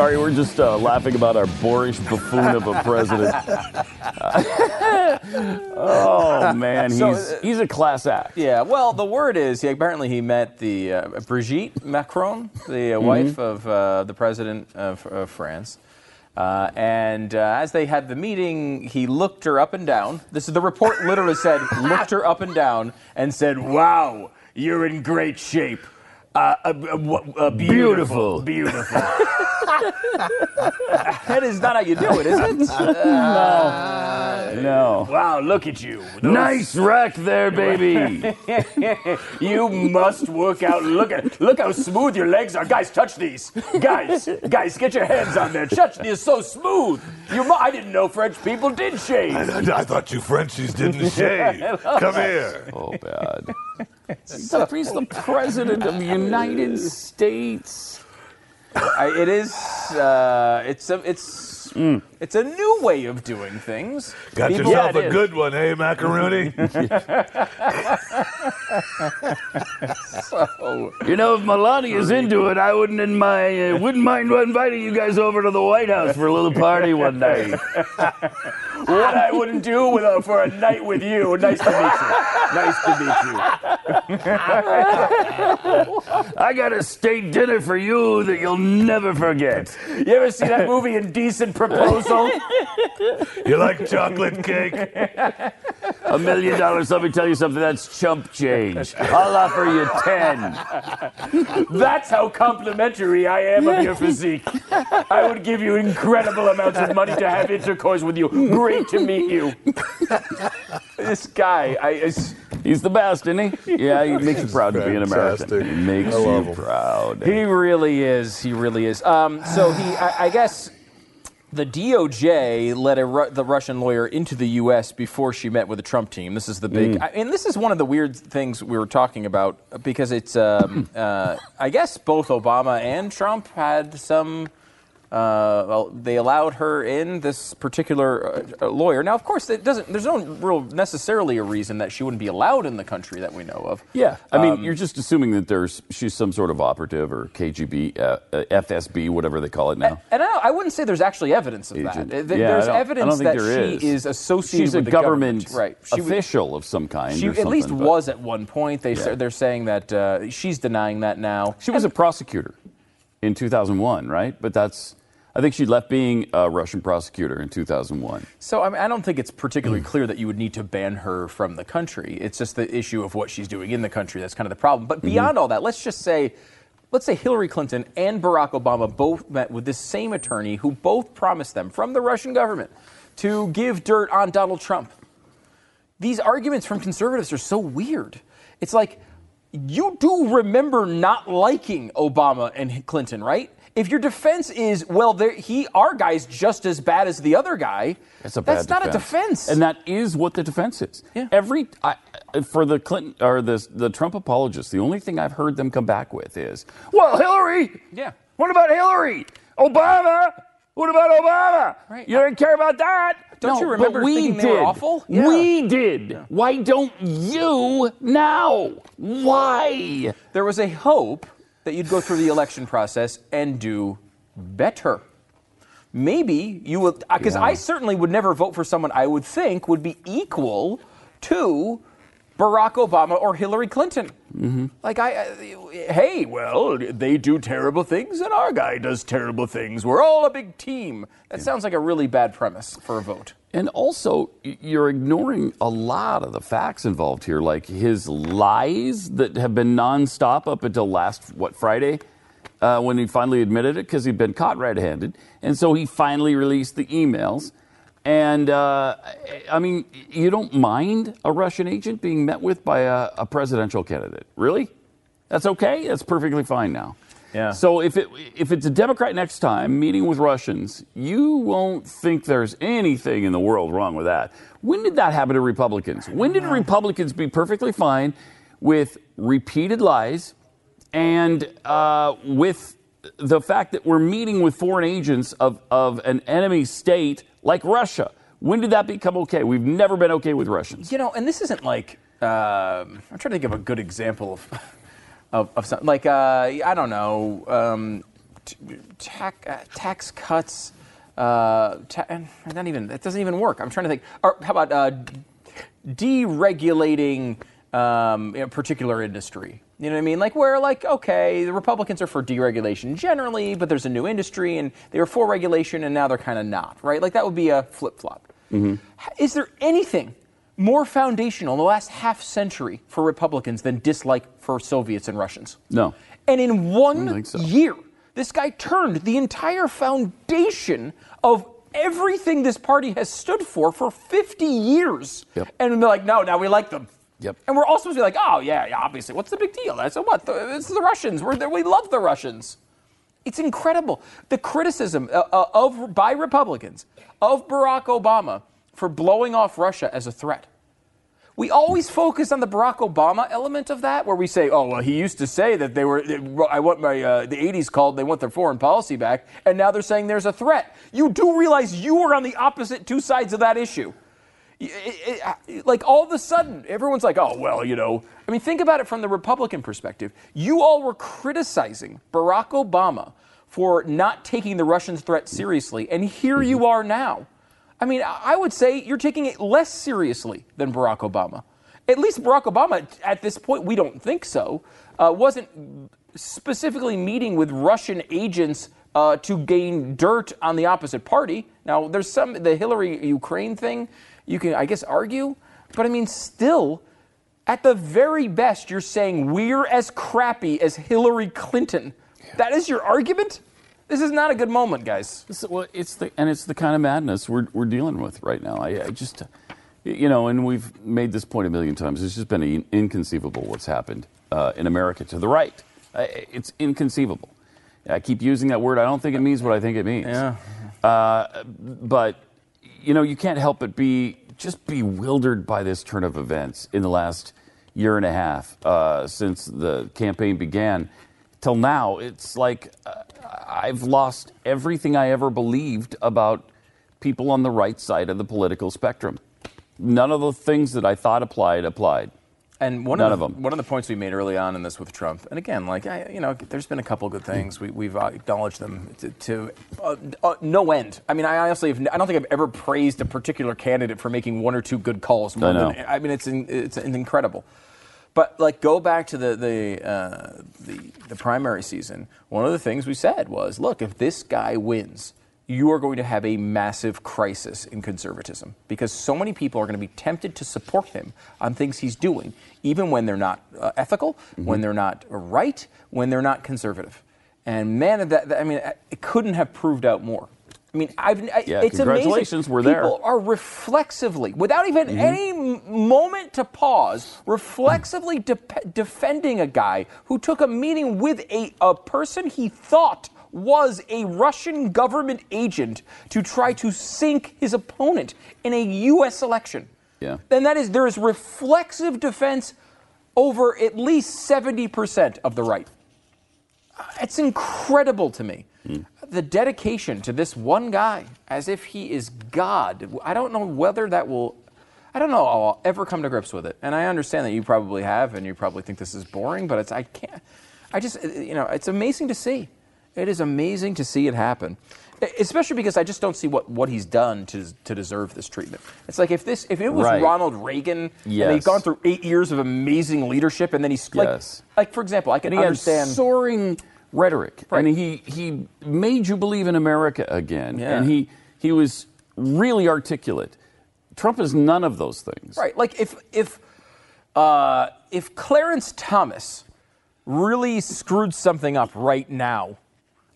Sorry, we're just uh, laughing about our boorish buffoon of a president. oh man, he's So, uh, he's a class act. Yeah, well, the word is he apparently he met the uh, Brigitte Macron, the uh, wife of uh, the president of, of France. Uh, and uh, as they had the meeting, he looked her up and down. This is the report. Literally said, looked her up and down and said, "Wow, you're in great shape. Uh, uh, uh, uh, beautiful, Beautiful. beautiful." that is not how you do it, is it? No, No. Wow, look at you. Those- nice rack there, baby. you must work out. Look at look how smooth your legs are, guys. Touch these, guys. Guys, get your hands on there. Touch these. So smooth. You, mu- I didn't know French people did shave. I, I thought you Frenchies didn't shave. Come here. oh bad. He's the, president of the United States. I, it is. Uh, it's. It's. It's a new way of doing things. Got People- yourself Yeah, a is. good one, hey, macaroni? so. You know, if Melania's into it, I wouldn't in my uh, wouldn't mind inviting you guys over to the White House for a little party one night. What I wouldn't do with a, for a night with you. Nice to meet you. Nice to meet you. I got a steak dinner for you that you'll never forget. You ever see that movie Indecent Proposal? You like chocolate cake? A million dollars. Let me tell you something. That's chump change. I'll offer you ten. That's how complimentary I am of your physique. I would give you incredible amounts of money to have intercourse with you. Great to meet you. This guy, I. It's, He's the best, isn't he? Yeah, he makes you proud to be an American. He makes you him. proud. He really is. He really is. Um, so he, I, I guess, the DOJ let a, Ru- the Russian lawyer into the U.S. before she met with the Trump team. This is the big, I, and this is one of the weird things we were talking about because it's, um, uh, I guess, both Obama and Trump had some. Uh, well, they allowed her in this particular uh, uh, lawyer. Now, of course, it doesn't. There's no real necessarily a reason that she wouldn't be allowed in the country that we know of. Yeah, I mean, Um, you're just assuming that there's she's some sort of operative or KGB, uh, uh, FSB, whatever they call it now. And I, I wouldn't say there's actually evidence of Agent. that. Th- Yeah, There's evidence that there she is. is associated She's a with the government, Right. She, was- official of some kind. she at least but was at one point. They Yeah. they're saying that uh, she's denying that now. She was a prosecutor in 2001, right? But that's. I think she left being a Russian prosecutor in 2001. So I, mean, I don't think it's particularly clear that you would need to ban her from the country. It's just the issue of what she's doing in the country that's kind of the problem. But Mm-hmm. beyond all that, let's just say, let's say Hillary Clinton and Barack Obama both met with this same attorney who both promised them from the Russian government to give dirt on Donald Trump. These arguments from conservatives are so weird. It's like you do remember not liking Obama and Clinton, right? If your defense is, well, there, he, our guy's just as bad as the other guy, That's a bad that's not a defense. and that is what the defense is. Yeah. Every I, for the Clinton or the the Trump apologists, the only thing I've heard them come back with is, "Well, Hillary. Yeah. What about Hillary? Obama? What about Obama? Right. You didn't care about that." Don't No, you remember but we did. awful? Yeah. We did. Why don't you now? Why? there was a hope that you'd go through the election process and do better. maybe you would, because Yeah. I certainly would never vote for someone I would think would be equal to Barack Obama or Hillary Clinton. Mm-hmm. Like I, uh, hey, well, they do terrible things, and our guy does terrible things. We're all a big team. That sounds like a really bad premise for a vote. And also, you're ignoring a lot of the facts involved here, like his lies that have been nonstop up until last, what, Friday, uh, when he finally admitted it because he'd been caught red handed. And so he finally released the emails. And uh, I mean, you don't mind a Russian agent being met with by a, a presidential candidate, really? That's okay. That's perfectly fine now. Yeah. So if it if it's a Democrat next time meeting with Russians, you won't think there's anything in the world wrong with that. When did that happen to Republicans? When did Republicans be perfectly fine with repeated lies and uh, with the fact that we're meeting with foreign agents of, of an enemy state like Russia? When did that become okay? We've never been okay with Russians. You know, and this isn't like um, I'm trying to think of a good example of of, of something like uh, I don't know um, t- tax, uh, tax cuts. Uh, ta- not even it doesn't even work. I'm trying to think. Or how about uh, deregulating um, a particular industry? You know what I mean? Like where, like, okay, the Republicans are for deregulation generally, but there's a new industry and they were for regulation and now they're kind of not, right? Like that would be a flip flop. Is there anything more foundational in the last half century for Republicans than dislike for Soviets and Russians? No. And in one so. year, this guy turned the entire foundation of everything this party has stood for for 50 years. Yep. And they're like, no, now we like them. Yep. And we're all supposed to be like, oh, yeah, yeah, obviously. What's the big deal? I said, what? It's the Russians. We're, we love the Russians. It's incredible. The criticism uh, uh, of by Republicans of Barack Obama for blowing off Russia as a threat. We always focus on the Barack Obama element of that, where we say, "Oh, well, he used to say that they were. I want my uh, the '80s called. They want their foreign policy back, and now they're saying there's a threat." You do realize you were on the opposite two sides of that issue. It- it- it- like all of a sudden, everyone's like, "Oh, well, you know." I mean, think about it from the Republican perspective. You all were criticizing Barack Obama for not taking the Russian threat seriously, and here you are now. I mean, I would say you're taking it less seriously than Barack Obama. At least Barack Obama, at this point, we don't think so, uh, wasn't specifically meeting with Russian agents uh, to gain dirt on the opposite party. Now, there's some, the Hillary Ukraine thing, you can, I guess, argue, but I mean, still, at the very best, you're saying we're as crappy as Hillary Clinton. That is your argument? This is not a good moment, guys. This- well, it's the and it's the kind of madness we're we're dealing with right now. I, I just, you know, and we've made this point a million times. It's just been inconceivable what's happened uh, in America to the right. Uh, it's inconceivable. I keep using that word. I don't think it means what I think it means. Yeah. Uh, but you know, you can't help but be just bewildered by this turn of events in the last year and a half uh, since the campaign began till now. It's like uh, I've lost everything I ever believed about people on the right side of the political spectrum. None of the things that I thought applied applied. And one None of, the, of 'em. one of the points we made early on in this with Trump, and again, like I, you know, there's been a couple good things. We, we've uh, acknowledged them to, to uh, uh, no end. I mean, I honestly, have, I don't think I've ever praised a particular candidate for making one or two good calls. More I know. Than, I mean, it's in, it's incredible. But like, go back to the the, uh, the the primary season. One of the things we said was, look, if this guy wins, you are going to have a massive crisis in conservatism because so many people are going to be tempted to support him on things he's doing, even when they're not uh, ethical, when they're not right, when they're not conservative. And man, that, that- I mean, it couldn't have proved out more. I mean, I've, I, Yeah, it's congratulations, amazing. we're there. People are reflexively, without even Mm-hmm. any moment to pause, reflexively de- defending a guy who took a meeting with a, a person he thought was a Russian government agent to try to sink his opponent in a U.S. election. Yeah. And that is, there is reflexive defense over at least 70% of the right. It's incredible to me. The dedication to this one guy, as if he is God. I don't know whether that will. I don't know. I'll ever come to grips with it. And I understand that you probably have, and you probably think this is boring. But it's I can't. I just you know it's amazing to see. It is amazing to see it happen. Especially because I just don't see what, what he's done to to deserve this treatment. It's like if this if it was Right. Ronald Reagan and he'd gone through eight years of amazing leadership and then he's like Yes. like for example I can And understand soaring rhetoric, Right. and he he made you believe in America again, Yeah. and he he was really articulate. Trump is none of those things. Right. Like if if uh, if Clarence Thomas really screwed something up right now,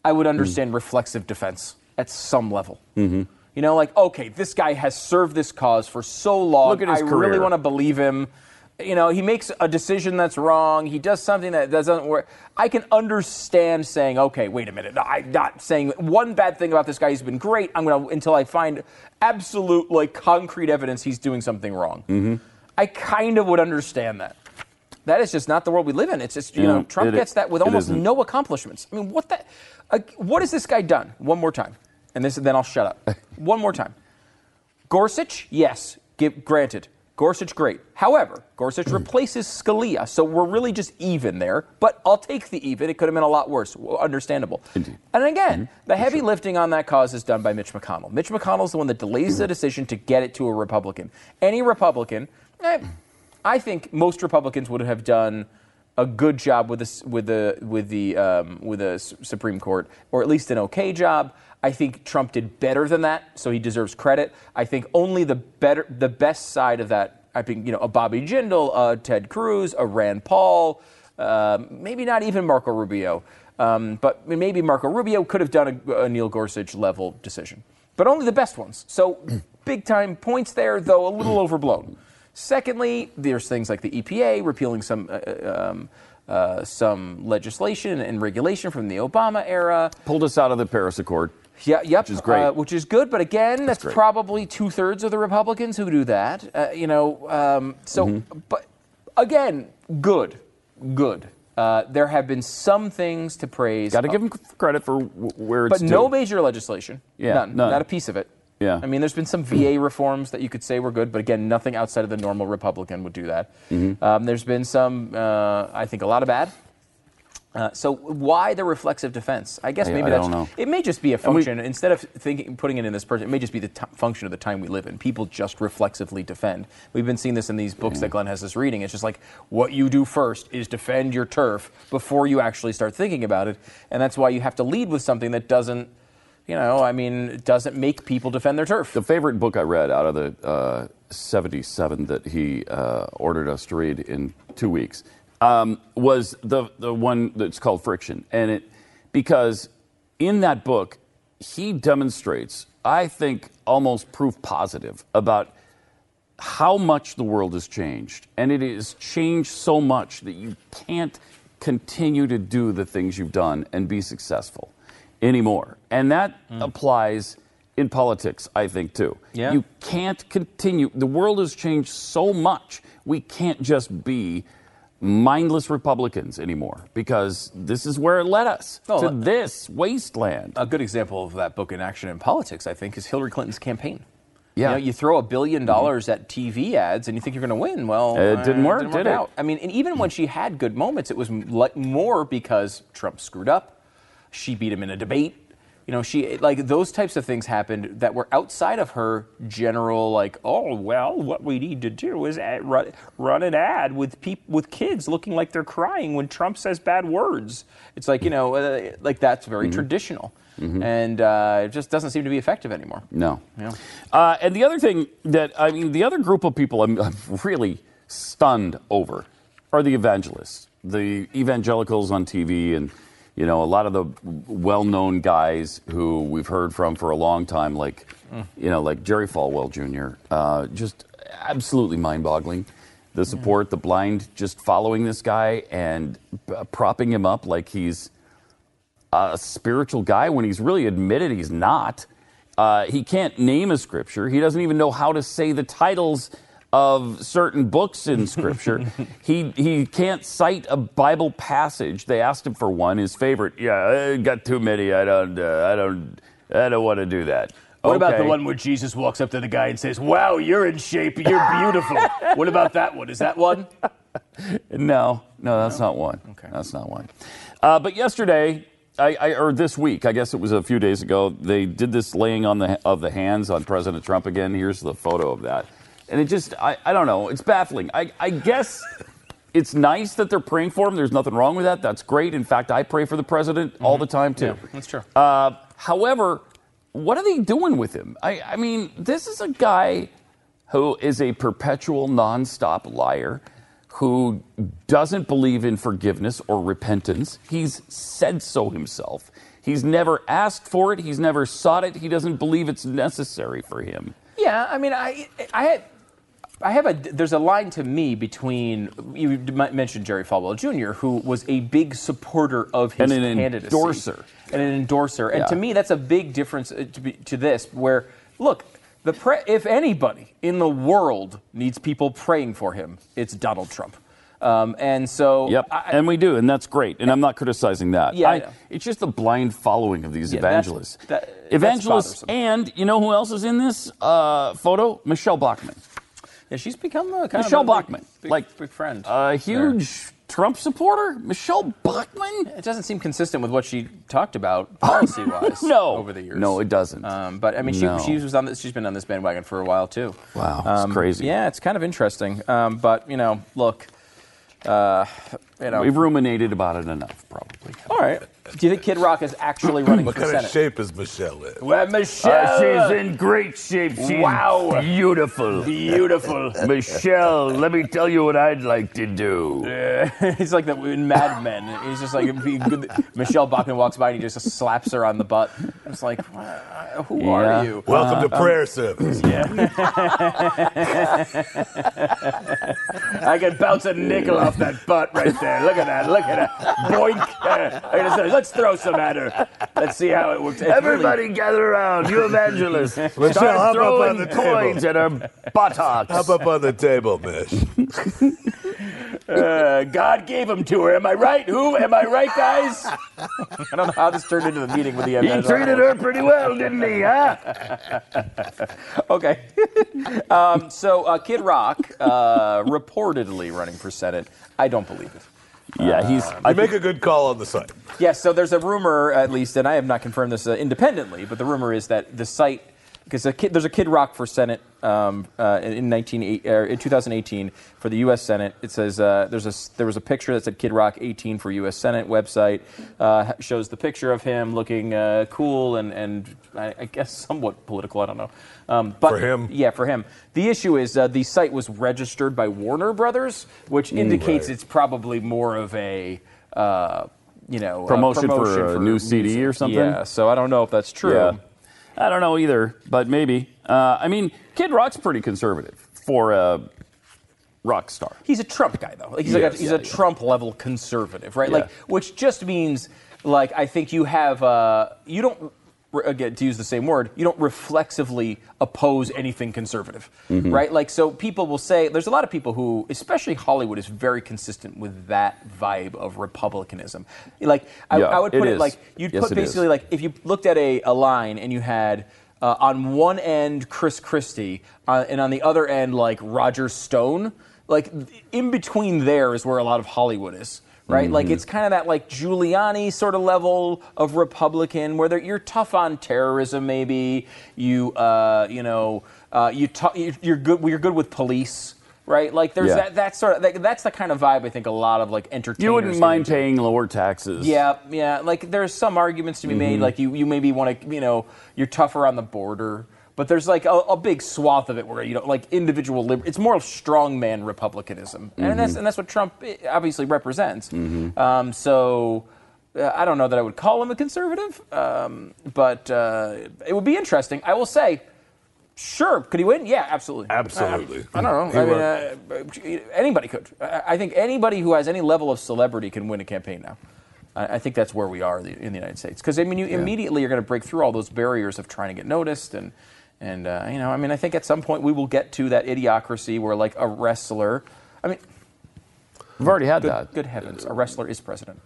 I would understand Mm. reflexive defense at some level. Mm-hmm. You know, like okay, this guy has served this cause for so long. Look at his I really want to believe him. You know, he makes a decision that's wrong. He does something that doesn't work. I can understand saying, okay, wait a minute. I'm not saying one bad thing about this guy. He's been great. I'm gonna until I find absolute like concrete evidence he's doing something wrong. Mm-hmm. I kind of would understand that. That is just not the world we live in. It's just you know Trump gets that with almost isn't. no accomplishments. I mean, what the? Uh, what has this guy done? One more time, and this then I'll shut up. One more time. Gorsuch, yes, give, granted. Gorsuch, great. However, Gorsuch hmm. replaces Scalia, so we're really just even there. But I'll take the even. It could have been a lot worse. Understandable. Indeed. And again, mm-hmm. the heavy lifting on that cause is done by Mitch McConnell. Mitch McConnell's the one that delays the mm-hmm. decision to get it to a Republican. Any Republican, eh, I think most Republicans would have done a good job with the with the with the um, with the Supreme Court, or at least an okay job. I think Trump did better than that, so he deserves credit. I think only the better, the best side of that. I think you know a Bobby Jindal, a Ted Cruz, a Rand Paul, um, maybe not even Marco Rubio, um, but maybe Marco Rubio could have done a, a Neil Gorsuch level decision, but only the best ones. So big time points there, though a little overblown. Secondly, there's things like the EPA repealing some. Uh, um, uh, some legislation and regulation from the Obama era. Pulled us out of the Paris Accord. Yeah, yep. Which is great. Uh, which is good, but again, that's, great. probably two thirds of the Republicans who do that. Uh, you know, um, so, Mm-hmm. but again, good, good. Uh, there have been some things to praise. Got to uh, give him credit for w- where it's but no major legislation. Yeah, none, none. Not a piece of it. Yeah. I mean, there's been some VA reforms that you could say were good, but again, nothing outside of the normal Republican would do that. Mm-hmm. Um, there's been some, uh, I think, a lot of bad. Uh, so why the reflexive defense? I guess I- maybe I that's don't know. it. May just be a we- function instead of thinking putting it in this person. It may just be the t- function of the time we live in. People just reflexively defend. We've been seeing this in these books that Glenn has us reading. It's just like what you do first is defend your turf before you actually start thinking about it, and that's why you have to lead with something that doesn't, you know, I mean, doesn't make people defend their turf. The favorite book I read out of the uh, 77 that he uh, ordered us to read in two weeks um, was the, the one that's called Friction. And it, because in that book, he demonstrates, I think, almost proof positive about how much the world has changed. And it has changed so much that you can't continue to do the things you've done and be successful anymore. And that applies in politics, I think, too. Yeah. You can't continue. The world has changed so much. We can't just be mindless Republicans anymore because this is where it led us Oh, to uh, this wasteland. a good example of that book in action in politics, I think, is Hillary Clinton's campaign. Yeah. You, know, you throw a billion dollars at TV ads and you think you're going to win. Well, It didn't uh, work, did it? I mean, and even when she had good moments, it was more because Trump screwed up. She beat him in a debate. You know, she like those types of things happened that were outside of her general like, oh well, what we need to do is ad, run, run an ad with peop, with kids looking like they're crying when Trump says bad words. It's like you know, uh, like that's very Mm-hmm. traditional, and uh, it just doesn't seem to be effective anymore. No. Yeah. Uh, and the other thing that, I mean, the other group of people I'm, I'm really stunned over are the evangelists, the evangelicals on TV, and, you know, a lot of the well known guys who we've heard from for a long time, like, you know, like Jerry Falwell Jr., uh, just absolutely mind boggling. The support, the blind, just following this guy and p- propping him up like he's a spiritual guy when he's really admitted he's not. Uh, he can't name a scripture. He doesn't even know how to say the titles of certain books in scripture. he he can't cite a Bible passage. They asked him for one, his favorite. Yeah, I got too many. I don't. Uh, I don't. I don't want to do that. What about the one where Jesus walks up to the guy and says, Wow, you're in shape. You're beautiful. what about that one? Is that one? No, no, that's not one. Okay. That's not one. Uh, but yesterday, I, I, or this week, I guess it was a few days ago, they did this laying on the of the hands on President Trump again. Here's the photo of that, and it just, I, I don't know, it's baffling. I, I guess it's nice that they're praying for him. There's nothing wrong with that. That's great. In fact, I pray for the president all the time too. Mm-hmm. that's true. Uh, however, what are they doing with him? I, I mean, this is a guy who is a perpetual, nonstop liar who doesn't believe in forgiveness or repentance. He's said so himself. He's never asked for it. He's never sought it. He doesn't believe it's necessary for him. Yeah, I mean, I, I had. I have a there's a line to me between you mentioned Jerry Falwell Jr., who was a big supporter of his And an candidacy endorser. and an endorser, and Yeah. to me that's a big difference uh, to, be, to this. Where look, the pre- if anybody in the world needs people praying for him, it's Donald Trump, um, and so Yep, I, and we do, and that's great. And I'm not criticizing that. Yeah, I I- it's just the blind following of these Yeah, evangelists. that- evangelists, and you know who else is in this uh, photo? Michele Bachmann. Yeah, she's become a kind Michelle of a big- Bachmann, big, like big friend, a huge Trump supporter. Michele Bachmann. It doesn't seem consistent with what she talked about policy-wise No. over the years. No, it doesn't. Um, but I mean, she, No. she was on this, she's been on this bandwagon for a while too. Wow, it's Um, crazy. Yeah, it's kind of interesting. Um, but you know, look, uh, you know, We've ruminated about it enough, probably. all right. Do you think Kid Rock is actually running What for kind of shape is Michelle in? Well, Michelle, Uh, she's in great shape. She's Wow. beautiful. beautiful. Michelle, let me tell you what I'd like to do. He's like the in Mad Men. He's just like if he- Michele Bachmann walks by and he just slaps her on the butt. It's like, "Uh, who Yeah. are you? Welcome to prayer service. Yeah. I can bounce a nickel off that butt right there. Look at that. Look at that. Boink. I gotta say, Let's throw some at her. Let's see how it works. It's Everybody really- gather around, you evangelists. Michelle, Start hop up on throwing the table. coins at her buttocks. Hop up on the table, Mish. uh, God gave them to her. Am I right? Who? Am I right, guys? I don't know how this turned into a meeting with the evangelists. He treated her pretty well, didn't he, huh? Okay. um, so, uh, Kid Rock uh, reportedly running for Senate. I don't believe it. Yeah, he's. You I make a good call on the site. Yes, so there's a rumor, at least, and I have not confirmed this uh, independently, but the rumor is that the site, because there's a Kid Rock for Senate um, uh, in 19, uh, in 2018 for the U.S. Senate. It says uh, there's a there was a picture that said Kid Rock 18 for U.S. Senate website uh, shows the picture of him looking uh, cool and and I, I guess somewhat political. I don't know. Um, but For him? yeah, for him. The issue is uh, the site was registered by Warner Brothers, which indicates Right. it's probably more of a. Uh, you know, uh, Promotion for a new CD music. or something? Yeah, so I don't know if that's true. yeah. I don't know either, but maybe. Uh, I mean, Kid Rock's pretty conservative for a rock star. He's a Trump guy, though. Like he's like a, he's yeah, a yeah. Trump level conservative, right? Yeah. Like, which just means, like, I think you have, uh, you don't. Again, to use the same word, you don't reflexively oppose anything conservative, Mm-hmm. right? Like, so people will say, there's a lot of people who, especially Hollywood, is very consistent with that vibe of republicanism. Like, I, Yeah, I would it put it, is. like, you'd Yes, put basically, like, if you looked at a, a line and you had uh, on one end Chris Christie uh, and on the other end like Roger Stone, like in between there is where a lot of Hollywood is. Right, like Mm-hmm. it's kind of that like Giuliani sort of level of Republican, where you're tough on terrorism. Maybe you, uh, you know, uh, you you- you're good. You're good with police, right? Like there's Yeah. that that sort of that, that's the kind of vibe I think a lot of like entertainers. You wouldn't mind paying lower taxes. Yeah, yeah. Like there's some arguments to be made. Like you, you maybe want to, you know, you're tougher on the border, but there's like a, a big swath of it where you know, like individual. Liber- it's more of strongman republicanism, and that's and that's what Trump eh, obviously represents. Um, so. Uh, I don't know that I would call him a conservative, um, but uh, it would be interesting. I will say, sure, could he win? Yeah, absolutely. Absolutely. I, I don't know. I mean, uh, anybody could. I, think anybody who has any level of celebrity can win a campaign now. I, I think that's where we are in the United States. Because I mean, you immediately are going to break through all those barriers of trying to get noticed, and and uh, you know, I mean, I think at some point we will get to that idiocracy where like a wrestler. I mean, We've already had good, that. good heavens, a wrestler is president.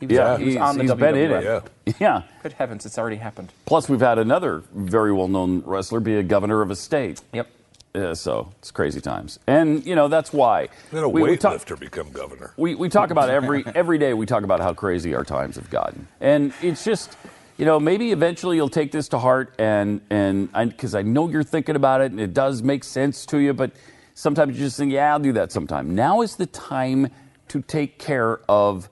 He was, Yeah. on, he was He's, on the he's been in it. Yeah. Good heavens, it's already happened. Plus, we've had another very well known wrestler be a governor of a state. Yep. Uh, so it's crazy times, and you know that's why Then a we- we talk- weightlifter become governor. we, we talk about every every day we talk about how crazy our times have gotten and it's just you know maybe eventually you'll take this to heart and and because I, know you're thinking about it and it does make sense to you but sometimes you just think yeah i'll do that sometime now is the time to take care of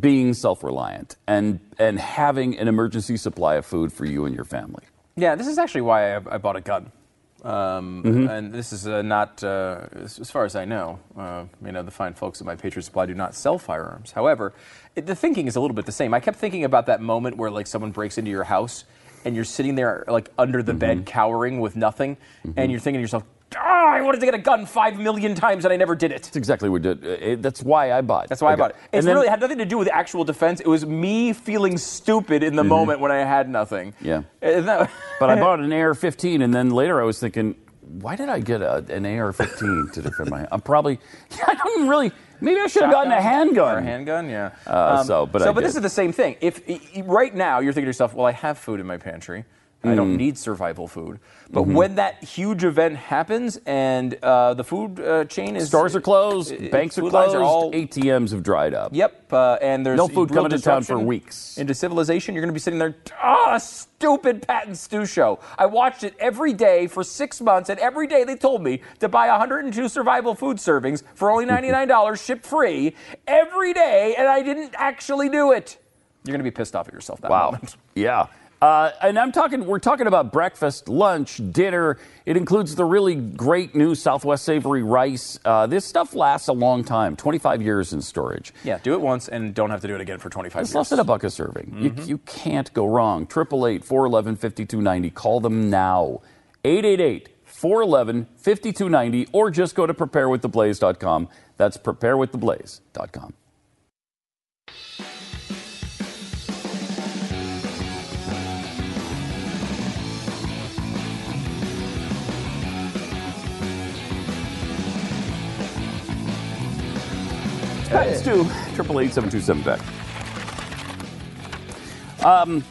being self-reliant and and having an emergency supply of food for you and your family Yeah, this is actually why I, I bought a gun. Um, Mm-hmm. And this is uh, not, uh, as, far as I know, uh, you know, the fine folks at my Patriot Supply do not sell firearms. However, it, the thinking is a little bit the same. I kept thinking about that moment where like someone breaks into your house and you're sitting there like under the Mm-hmm. bed cowering with nothing, and you're thinking to yourself, "Ah, I wanted to get a gun five million times and I never did it. that's exactly what we did Uh, it, that's why i bought That's why I got- bought it. and It's then- really had nothing to do with actual defense. It was me feeling stupid in the moment when I had nothing. Mm-hmm. Yeah. That- But I bought an AR-15, and then later I was thinking, why did I get a, an AR-15 to defend my? I'm probably, yeah, I don't really. Maybe I should have gotten a handgun. Or a handgun, yeah. Uh, so, but so, I but this is the same thing. If i- i- right now you're thinking to yourself, well, I have food in my pantry. I don't need survival food. But Mm-hmm. when that huge event happens and uh, the food uh, chain is Stores are closed, banks are food lines closed, all- ATMs have dried up. Yep, uh, and there's No food real coming to town for disruption weeks. Into civilization, you're going to be sitting there. Ah, stupid Pat and Stu show. I watched it every day for six months, and every day they told me to buy 102 survival food servings for only $99, shipped free, every day, and I didn't actually do it. You're going to be pissed off at yourself that Wow. moment. Yeah. Uh, and I'm talking. We're talking about breakfast, lunch, dinner. It includes the really great new Southwest Savory rice. Uh, this stuff lasts a long time. 25 years in storage. Yeah, do it once and don't have to do it again for 25 It's years. less than a buck a serving. You, you can't go wrong. 888 411 5290. Call them now. 888 411 5290 or just go to preparewiththeblaze.com. That's preparewiththeblaze.com. That's two. Triple eight seven two seven back. Um,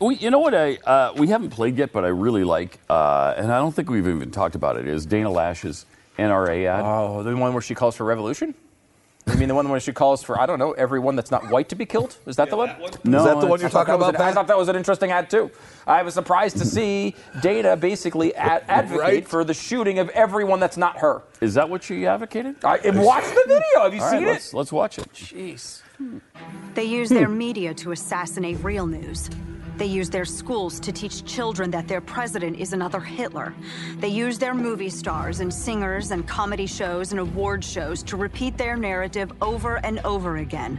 we, you know what I uh, we haven't played yet, but I really like, uh, and I don't think we've even talked about it. Is Dana Loesch's NRA ad? Oh, the one where she calls for revolution? You mean the one where she calls for, I don't know, everyone that's not white to be killed? Is that the one? no, Is that the one you're talking about, an- I thought that was an interesting ad too. I was surprised to see Dana basically ad- advocate Right. for the shooting of everyone that's not her. Is that what she advocated? I, and watch the video. Have you All right, seen let's, it? let's watch it. Jeez. They use their media to assassinate real news. They use their schools to teach children that their president is another Hitler. They use their movie stars and singers and comedy shows and award shows to repeat their narrative over and over again.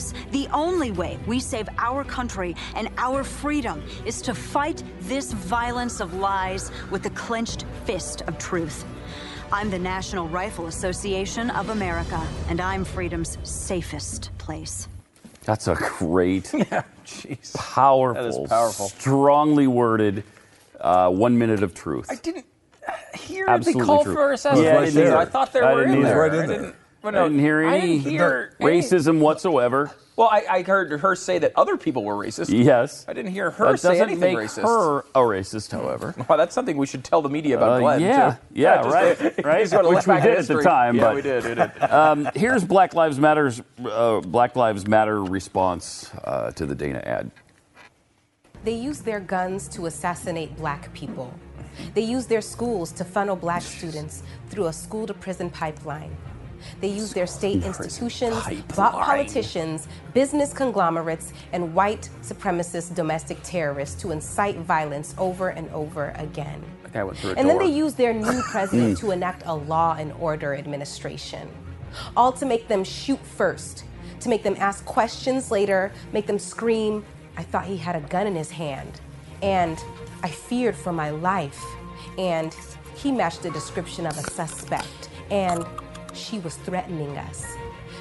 the only way we save our country and our freedom is to fight this violence of lies with the clenched fist of truth. I'm the National Rifle Association of America, and I'm freedom's safest place. That's a great, Jeez. powerful, That is powerful. strongly worded uh, one minute of truth. I didn't hear Absolutely the call true. for assassination. Yeah, I. I thought they I were didn't in there. Right in I there. Didn't, well, I didn't hear I any didn't hear any- racism whatsoever. Well, I, I heard her say that other people were racist. Yes. I didn't hear her That say doesn't anything make racist. her a racist, however. Well, that's something we should tell the media about Uh, Glenn. yeah, too. yeah, just- right, right. just gotta Which look we back did at at the history. time, Yeah, but- we did. We did. Um, here's Black Lives Matter's uh, Black Lives Matter response uh, to the Dana ad. They use their guns to assassinate black people. They use their schools to funnel black students through a school to prison pipeline. They use their state institutions, bought politicians, business conglomerates, and white supremacist domestic terrorists to incite violence over and over again. That went through a And then they use their new president to hmm. enact a law and order administration. All to make them shoot first, to make them ask questions later, make them scream, I thought he had a gun in his hand. And I feared for my life. And he matched the description of a suspect, and she was threatening us.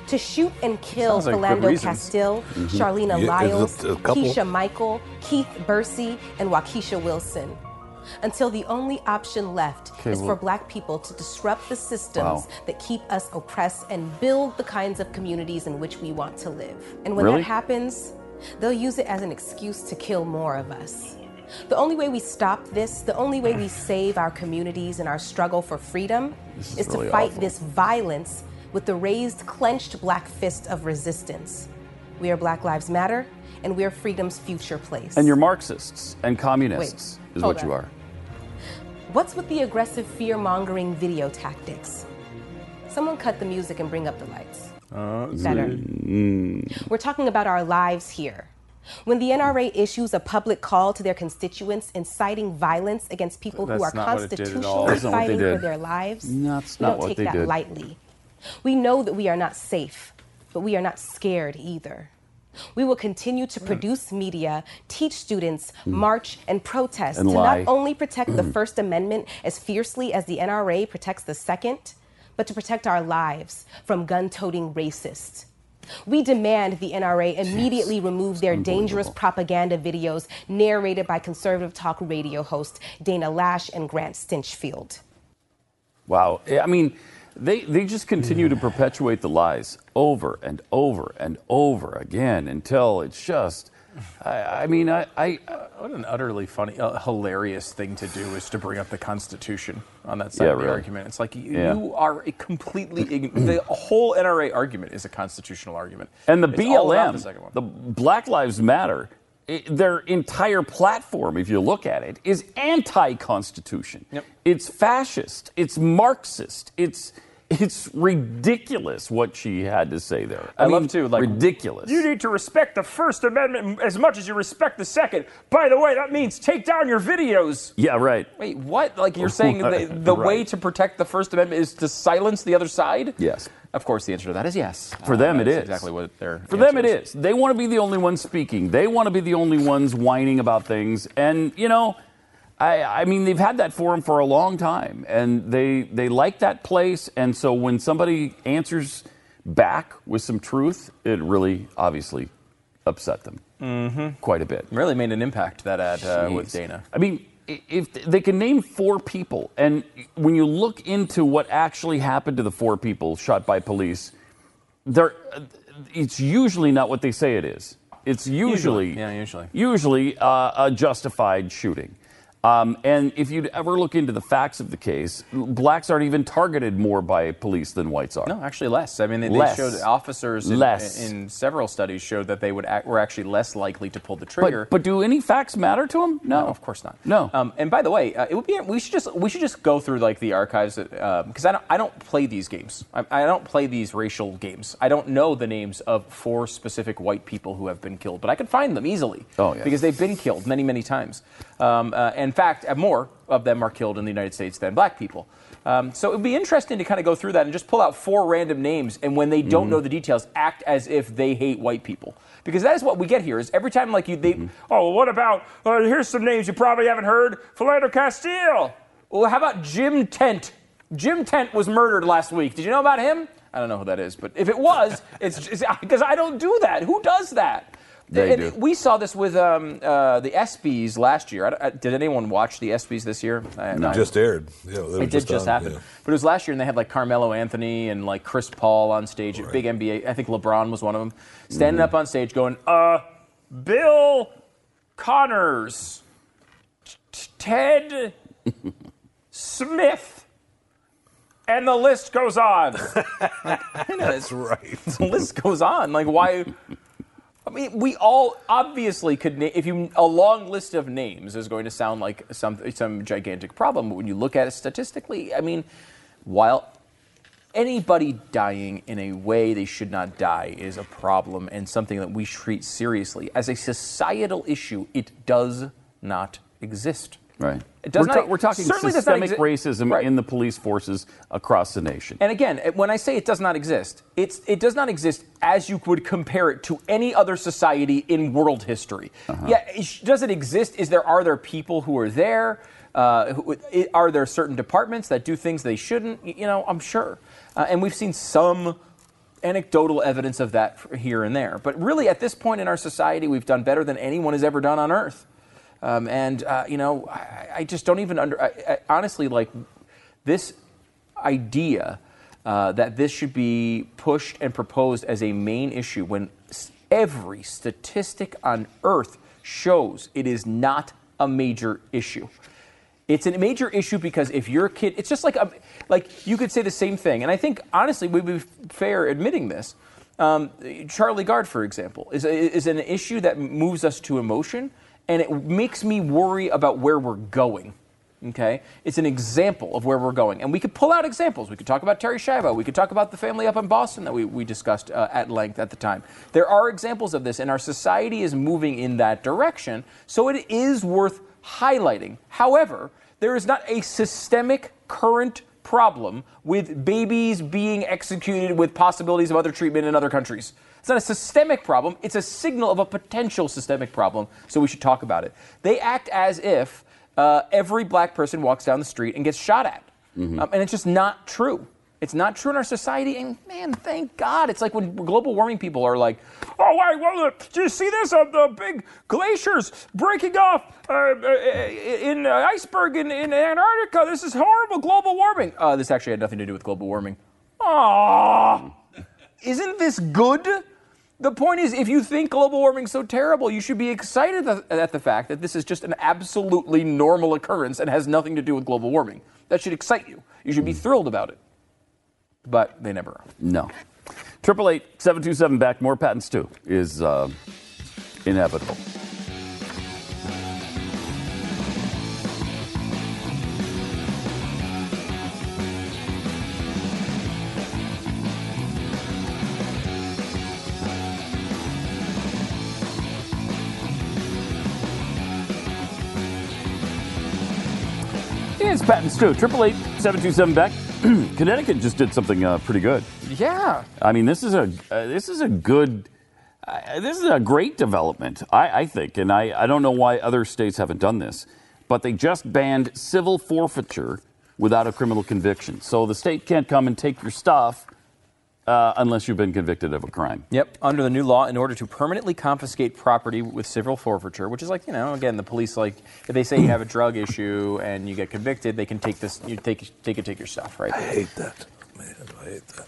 To shoot and kill Sounds like Philando reasons. Castile, mm-hmm. Charleena Yeah, Lyles, is it a couple? Kisha Michael, Keith Bursey, and Wakiesha Wilson. Until the only option left Okay, is well- for black people to disrupt the systems Wow. that keep us oppressed and build the kinds of communities in which we want to live. And when Really? that happens, they'll use it as an excuse to kill more of us. The only way we stop this, the only way we save our communities and our struggle for freedom This is is, really to fight awful. this violence with the raised, clenched black fist of resistance. We are Black Lives Matter, and we are freedom's future place. And you're Marxists and communists, Wait, is hold what you are. What's with the aggressive fear mongering video tactics? Someone cut the music and bring up the lights. Better. Mm. We're talking about our lives here. When the NRA issues a public call to their constituents inciting violence against people who are not what it did at all. constitutionally That's not what they fighting for their lives, That's we not don't what take they that did. lightly. We know that we are not safe, but we are not scared either. We will continue to produce media, teach students, march, and protest Hmm. And to lie. not only protect the First Amendment as fiercely as the NRA protects the Second, but to protect our lives from gun toting racists. We demand the NRA immediately remove their dangerous propaganda videos narrated by conservative talk radio hosts Dana Loesch and Grant Stinchfield. Wow. Eh, I mean, they, they just continue to perpetuate the lies over and over and over again until it's just. I, I mean, I, I What an utterly funny, uh, hilarious thing to do is to bring up the Constitution on that side Yeah, of the really. argument. It's like you, Yeah. you are a completely the whole NRA argument is a constitutional argument, And the It's BLM, the the Black Lives Matter, i their entire platform, if you look at it, is anti-constitution. Yep. It's fascist. It's Marxist. It's it's ridiculous what she had to say there. I, mean, love to like ridiculous. You need to respect the First Amendment as much as you respect the Second. By the way, that means take down your videos. yeah, right. Wait, what? Like you're saying the, the way to protect the First Amendment is to silence the other side? Yes. Of course, the answer to that is yes. For them, it is exactly what they're. For them, it is. They want to be the only ones speaking. They want to be the only ones whining about things. And you know, I, I mean, they've had that forum for a long time, and they they like that place. And so when somebody answers back with some truth, it really obviously upset them quite a bit. Really made an impact that ad uh, with Dana. I mean, if they can name four people, and when you look into what actually happened to the four people shot by police, they're, it's usually not what they say it is. It's usually, Usually, yeah, usually. usually uh, a justified shooting. Um, and if you'd ever look into the facts of the case, blacks aren't even targeted more by police than whites are. No, actually less. I mean, they, they showed officers in, Less. in several studies showed that they would act, were actually less likely to pull the trigger. But, but do any facts matter to them? No, No, of course not. No. Um, and by the way, uh, it would be we should just we should just go through like the archives because I don't I don't play these games. I, I don't play these racial games. I don't know the names of four specific white people who have been killed, but I could find them easily. Oh, yeah. Because they've been killed many many times. Um, uh, in fact, more of them are killed in the United States than black people. Um, so it would be interesting to kind of go through that and just pull out four random names, and when they don't know the details, act as if they hate white people. Because that is what we get here. Is every time like you, they, oh, well, what about? Uh, here's some names you probably haven't heard: Philando Castile. Well, how about Jim Tent? Jim Tent was murdered last week. Did you know about him? I don't know who that is, but if it was, it's because I don't do that. Who does that? They and do. We saw this with um, uh, the ESPYS last year. I, I, did anyone watch the ESPYS this year? I, I- Just aired. Yeah, it did just on, happen. yeah. But it was last year, and they had like Carmelo Anthony and like Chris Paul on stage at big NBA. I think LeBron was one of them, standing Mm-hmm. up on stage going, uh, Bill Connors, Ted Smith. And the list goes on. That's right. the list goes on. Like, why? I mean, we all obviously could. Na- if you a long list of names is going to sound like some some gigantic problem, but when you look at it statistically, I mean, while anybody dying in a way they should not die is a problem and something that we treat seriously as a societal issue, it does not exist. Right. It does we're, not- we're talking certainly systemic exi- racism Right. in the police forces across the nation. And again, when I say it does not exist, it's, it does not exist as you would compare it to any other society in world history. Uh-huh. Yeah, it sh- does it exist? Is there are there people who are there? Uh, who- i- are there certain departments that do things they shouldn't? You know, I'm sure. Uh, and we've seen some anecdotal evidence of that here and there. But really, at this point in our society, we've done better than anyone has ever done on earth. Um, and, uh, you know, I, I just don't even under. I, I, honestly, like, this idea uh, that this should be pushed and proposed as a main issue when every statistic on earth shows it is not a major issue. It's a major issue because if your kid, it's just like a, like you could say the same thing, and I think honestly we'd be fair admitting this. Um, Charlie Gard, for example, is is an issue that moves us to emotion, and it makes me worry about where we're going. Okay, it's an example of where we're going, and we could pull out examples. We could talk about Terri Schiavo. We could talk about the family up in Boston that we, we discussed uh, at length at the time. There are examples of this, and our society is moving in that direction. So it is worth highlighting. However, there is not a systemic current problem with babies being executed with possibilities of other treatment in other countries. It's not a systemic problem, it's a signal of a potential systemic problem, so we should talk about it. They act as if uh, every black person walks down the street and gets shot at. Um, and it's just not true. It's not true in our society, and man, thank God. It's like when global warming people are like, "Oh, wait, well, do you see this? Uh, the big glaciers breaking off uh, uh, in uh, iceberg in, in Antarctica. This is horrible global warming." Uh, this actually had nothing to do with global warming. Aww, isn't this good? The point is, if you think global warming is so terrible, you should be excited at the fact that this is just an absolutely normal occurrence and has nothing to do with global warming. That should excite you. You should be thrilled about it. But they never are. No. Triple eight seven two seven back. More Pat and Stu is uh, inevitable. It's Pat and Stu. Triple eight seven two seven back. Connecticut just did something uh, pretty good. Yeah. I mean, this is a uh, this is a good, uh, this is a great development, I, I think, and I, I don't know why other states haven't done this, but they just banned civil forfeiture without a criminal conviction. So the state can't come and take your stuff uh, unless you've been convicted of a crime. Yep. Under the new law, in order to permanently confiscate property with civil forfeiture, which is like you know, again, the police like if they say you have a drug issue and you get convicted, they can take this, you take, they can take your stuff, right? I hate that. Man, I hate that.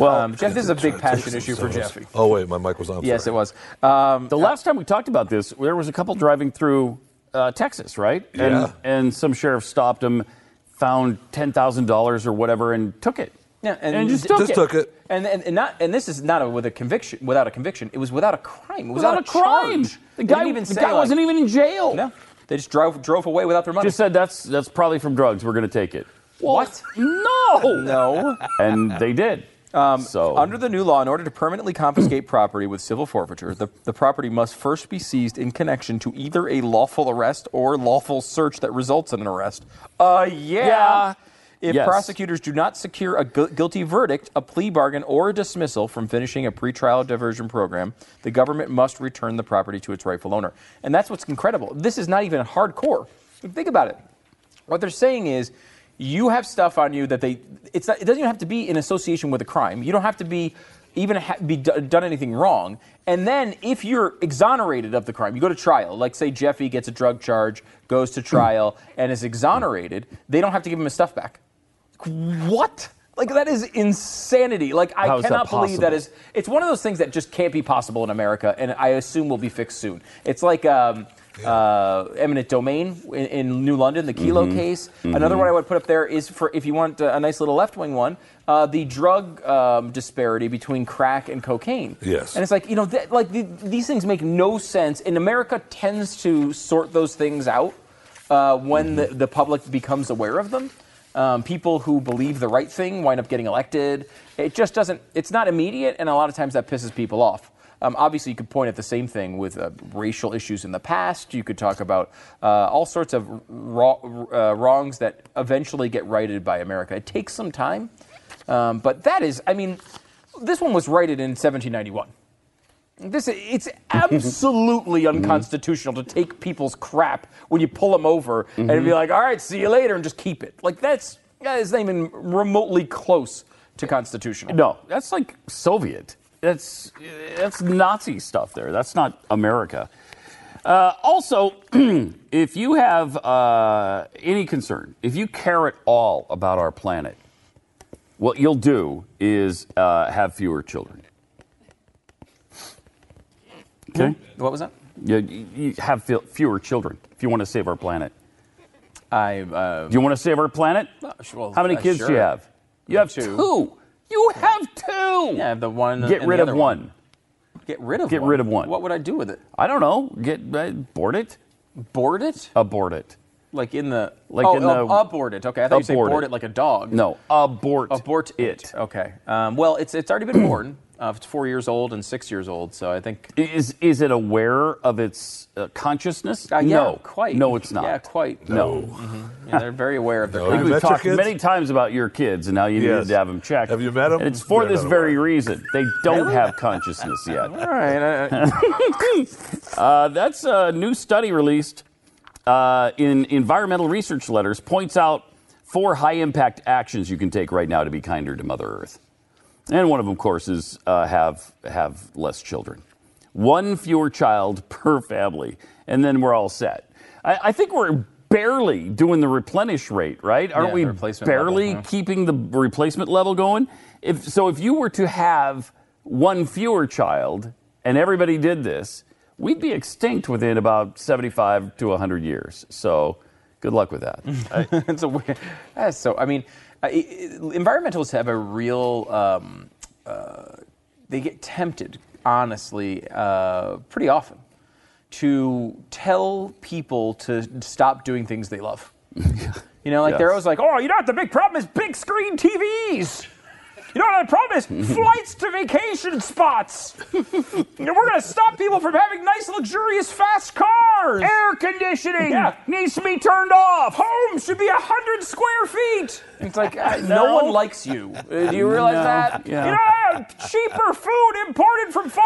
Well, Um, Jeff, this is a big Try to take passion issue for stones. Jeffy. Oh wait, my mic was on. Yes, it was. Um, the last time we talked about this, there was a couple driving through uh, Texas, right? And, Yeah. and some sheriff stopped them, found ten thousand dollars or whatever, and took it. Yeah, and, And just d- took Just it. took it. And, and, and not and this is not a, with a conviction without a conviction. It was without a crime. It was Without a crime. charge. The guy, even the guy like- wasn't even in jail. No, they just drove drove away without their money. Just said that's that's probably from drugs. We're going to take it. what? No. No. And they did. so Under the new law, in order to permanently confiscate property with civil forfeiture, the, the property must first be seized in connection to either a lawful arrest or lawful search that results in an arrest. Uh, yeah. Yeah. If Yes. prosecutors do not secure a gu- guilty verdict, a plea bargain, or a dismissal from finishing a pretrial diversion program, the government must return the property to its rightful owner. And that's what's incredible. This is not even hardcore. Think about it. What they're saying is, you have stuff on you that they. It's not, it doesn't even have to be in association with a crime. You don't have to be even ha- be d- done anything wrong. And then if you're exonerated of the crime, you go to trial. Like say Jeffy gets a drug charge, goes to trial, and is exonerated. They don't have to give him his stuff back. What? Like that is insanity. Like I How is that cannot believe that is. It's one of those things that just can't be possible in America, and I assume will be fixed soon. It's like um, uh, eminent domain in, in New London, the Kelo Mm-hmm. case. Another one I would put up there is for if you want a, nice little left wing one, uh, the drug um, disparity between crack and cocaine. Yes. and it's like you know, th- like the, these things make no sense. And America tends to sort those things out uh, when the, the public becomes aware of them. Um, people who believe the right thing wind up getting elected. It just doesn't, it's not immediate, and a lot of times that pisses people off. Um, obviously, you could point at the same thing with uh, racial issues in the past. You could talk about uh, all sorts of uh, wrongs that eventually get righted by America. It takes some time, um, but that is, I mean, this one was righted in 1791. This it's absolutely Mm-hmm. unconstitutional to take people's crap when you pull them over and Mm-hmm. be like, "All right, see you later," and just keep it. Like that's that is not even remotely close to constitutional. No, that's like Soviet. That's that's Nazi stuff there. That's not America. Uh, also, if you have uh, any concern, if you care at all about our planet, what you'll do is uh, have fewer children. Okay, What was that? you, you have fe- fewer children if you want to save our planet. I uh, Do you want to save our planet? well, How many uh, kids do you have? You have Two. two. You have two. yeah, the one. Get rid of other one. Get rid of Get one. rid of one. What would I do with it? I don't know. Get uh, abort it. Board it? Abort it. Like in the Like oh, in the- oh, abort it. Okay, I thought you said Abort board it. it like a dog. No, abort. abort it. Okay. Um, well, it's it's already been born. Uh, it's four years old and six years old. So I think. Is is it aware of its uh, consciousness? Uh, yeah, no, quite. No, it's not. Yeah, quite. No. Yeah, they're very aware of their. No. I think we've you met your talked kids? many times about your kids, and now you Yes. need to have them checked. Have you met 'em? And it's for They're this very aware. reason. They don't have consciousness yet. All right. Uh, that's a new study released uh, in Environmental Research Letters points out four high impact actions you can take right now to be kinder to Mother Earth. And one of them, of course, is uh, have have less children. One fewer child per family, and then we're all set. I, I think we're barely doing the replenish rate, right? Aren't Yeah, we barely level, huh? keeping the replacement level going? If so, if you were to have one fewer child and everybody did this, we'd be extinct within about 75 to 100 years. So, good luck with that. it's a weird. That's so. I mean, uh, environmentalists have a real. Um, uh, they get tempted, honestly, uh, pretty often, to tell people to stop doing things they love. You know, like they're always like, "Oh, you know what? The big problem is big screen TVs." You know what the problem is? Flights to vacation spots. You know, We're going to stop people from having nice, luxurious, fast cars. Air conditioning needs to be turned off. Homes should be a hundred square feet. It's like uh, no. No. one likes you. Uh, do you realize No. that? Yeah. You know, cheaper food imported from far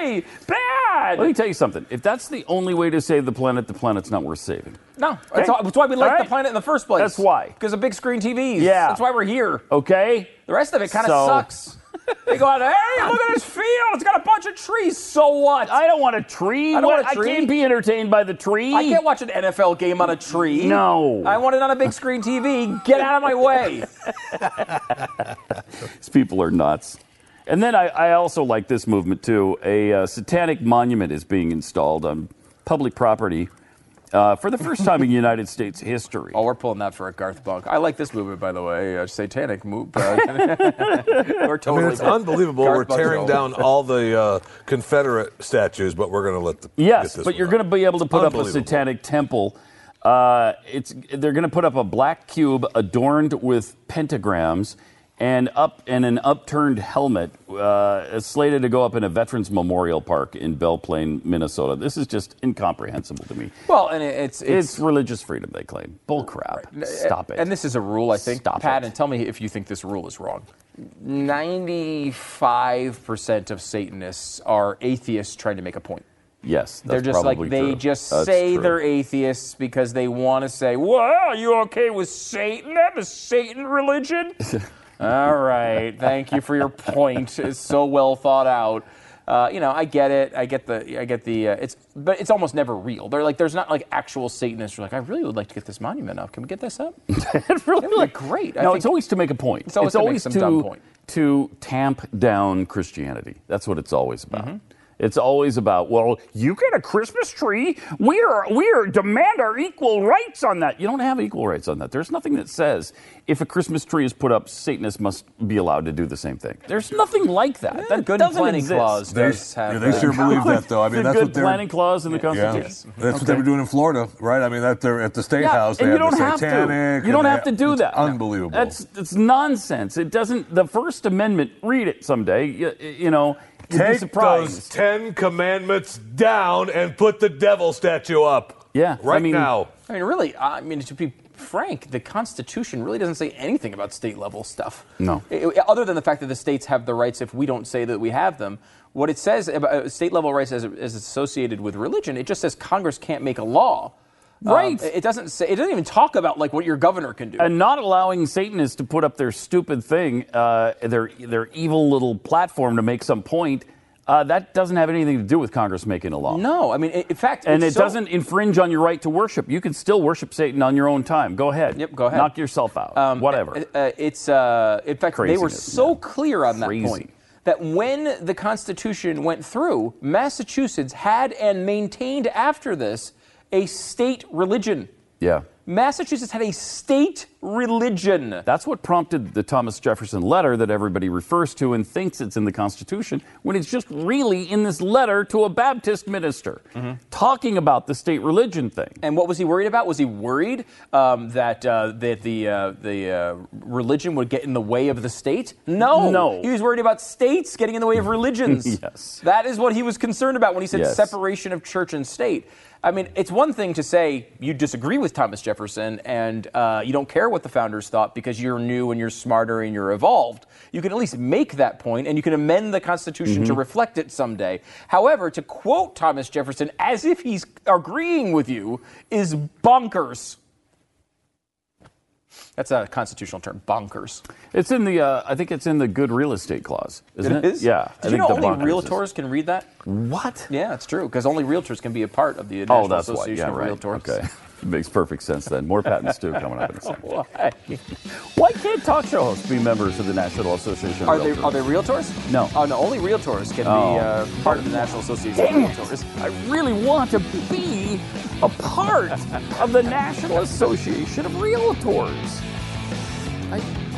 away. Bad. Let me tell you something. If that's the only way to save the planet, the planet's not worth saving. No, that's, why- that's why we like All the planet in the first place. That's why. Because of big screen TVs. Yeah. That's why we're here. Okay? The rest of it kind of So- sucks. They go out, hey, look at this field. It's got a bunch of trees. So what? I don't want a tree. I don't What? want a tree. I can't be entertained by the tree. I can't watch an NFL game on a tree. No. I want it on a big screen TV. Get out of my way. These people are nuts. And then I, I also like this movement too. A uh, satanic monument is being installed on public property uh, for the first time in United States history. Oh, we're pulling that for a Garth Bunk. I like this movement, by the way. A satanic move. Uh, we're I totally. mean, it's unbelievable. Garth We're Bunk's tearing old. down all the uh, Confederate statues, but we're going to let the Yes, get this but you're going to be able to put up a satanic temple. Uh, it's they're going to put up a black cube adorned with pentagrams and up and an upturned helmet uh, slated to go up in a veterans memorial park in Belle Plaine, Minnesota. This is just incomprehensible to me. Well, and it- it's It's, religious freedom, they claim. Bull crap. Stop it. And this is a rule, I think. Stop Pat, it. and tell me if you think this rule is wrong. 95% of Satanists are atheists trying to make a point. yes, that's They're just like they true. just That's say true. they're atheists because they want to say, "Well, are you okay with Satan? That is Satan religion." All right, thank you for your point. It's so well thought out. Uh, you know, I get it. I get the. I get the. Uh, it's, but it's almost never real. They're like, there's not like actual Satanists. who are like, I really would like to get this monument up. Can we get this up? It really, would look great. I no, it's always to make a point. It's always to make some to, dumb point. to tamp down Christianity. That's what it's always about. Mm-hmm. It's always about, well, you get a Christmas tree. We are we are demand our equal rights on that. You don't have equal rights on that. There's nothing that says if a Christmas tree is put up, Satanists must be allowed to do the same thing. There's nothing like that. the that good doesn't planning exist. clause They, does have. yeah, they sure believe that, though. I mean, the that's good what they're planning clause in the Yeah, Constitution. that's what they were doing in Florida, right? I mean, that they're at the state Yeah, house. They and you have don't the have satanic. to. You don't have they- to do it's that. Unbelievable. That's it's nonsense. It doesn't. The First Amendment. Read it someday. You, you know. You'd be Take those Ten Commandments down and put the devil statue up. Yeah, right I mean- now. I mean, really, I mean, to be frank, the Constitution really doesn't say anything about state level stuff. No. I- I- other than the fact that the states have the rights if we don't say that we have them. What it says about uh, state level rights as, as associated with religion, it just says Congress can't make a law. Um, Right. it doesn't say. It doesn't even talk about like what your governor can do. and not allowing Satanists to put up their stupid thing, uh, their their evil little platform to make some point. Uh, that doesn't have anything to do with Congress making a law. no, I mean, in fact, And it so- doesn't infringe on your right to worship. You can still worship Satan on your own time. Go ahead. Yep, go ahead. Knock yourself out. Um, Whatever. uh, uh, it's uh, in fact they were so man. clear on that Crazy. point that when the Constitution went through, Massachusetts had and maintained after this a state religion. yeah. Massachusetts had a state religion. That's what prompted the Thomas Jefferson letter that everybody refers to and thinks it's in the Constitution, when it's just really in this letter to a Baptist minister Mm-hmm. talking about the state religion thing. And what was he worried about? Was he worried um, that uh, that the uh, the uh, religion would get in the way of the state? No, No. He was worried about states getting in the way of religions. Yes. that is what he was concerned about when he said Yes. separation of church and state. I mean, it's one thing to say you disagree with Thomas Jefferson and uh, you don't care what the founders thought because you're new and you're smarter and you're evolved. You can at least make that point and you can amend the Constitution to reflect it someday. However, to quote Thomas Jefferson as if he's agreeing with you is bonkers. That's a constitutional term, bonkers. It's in the, uh, I think it's in the good real estate clause, isn't it? is? Yeah. I you think know the only bonkers is- realtors can read that? What? Yeah, it's true because only realtors can be a part of the National Oh, that's why. Association Yeah, of right. Realtors. Okay. Makes perfect sense then. More Pat and Stu coming up in a second. Why? Why can't talk show hosts be members of the National Association of Are they Realtors? are they realtors? No. Oh no, only realtors can Oh. be uh, part of the National Association Dang of it. Realtors. I really want to be a part of the National Association of Realtors. Here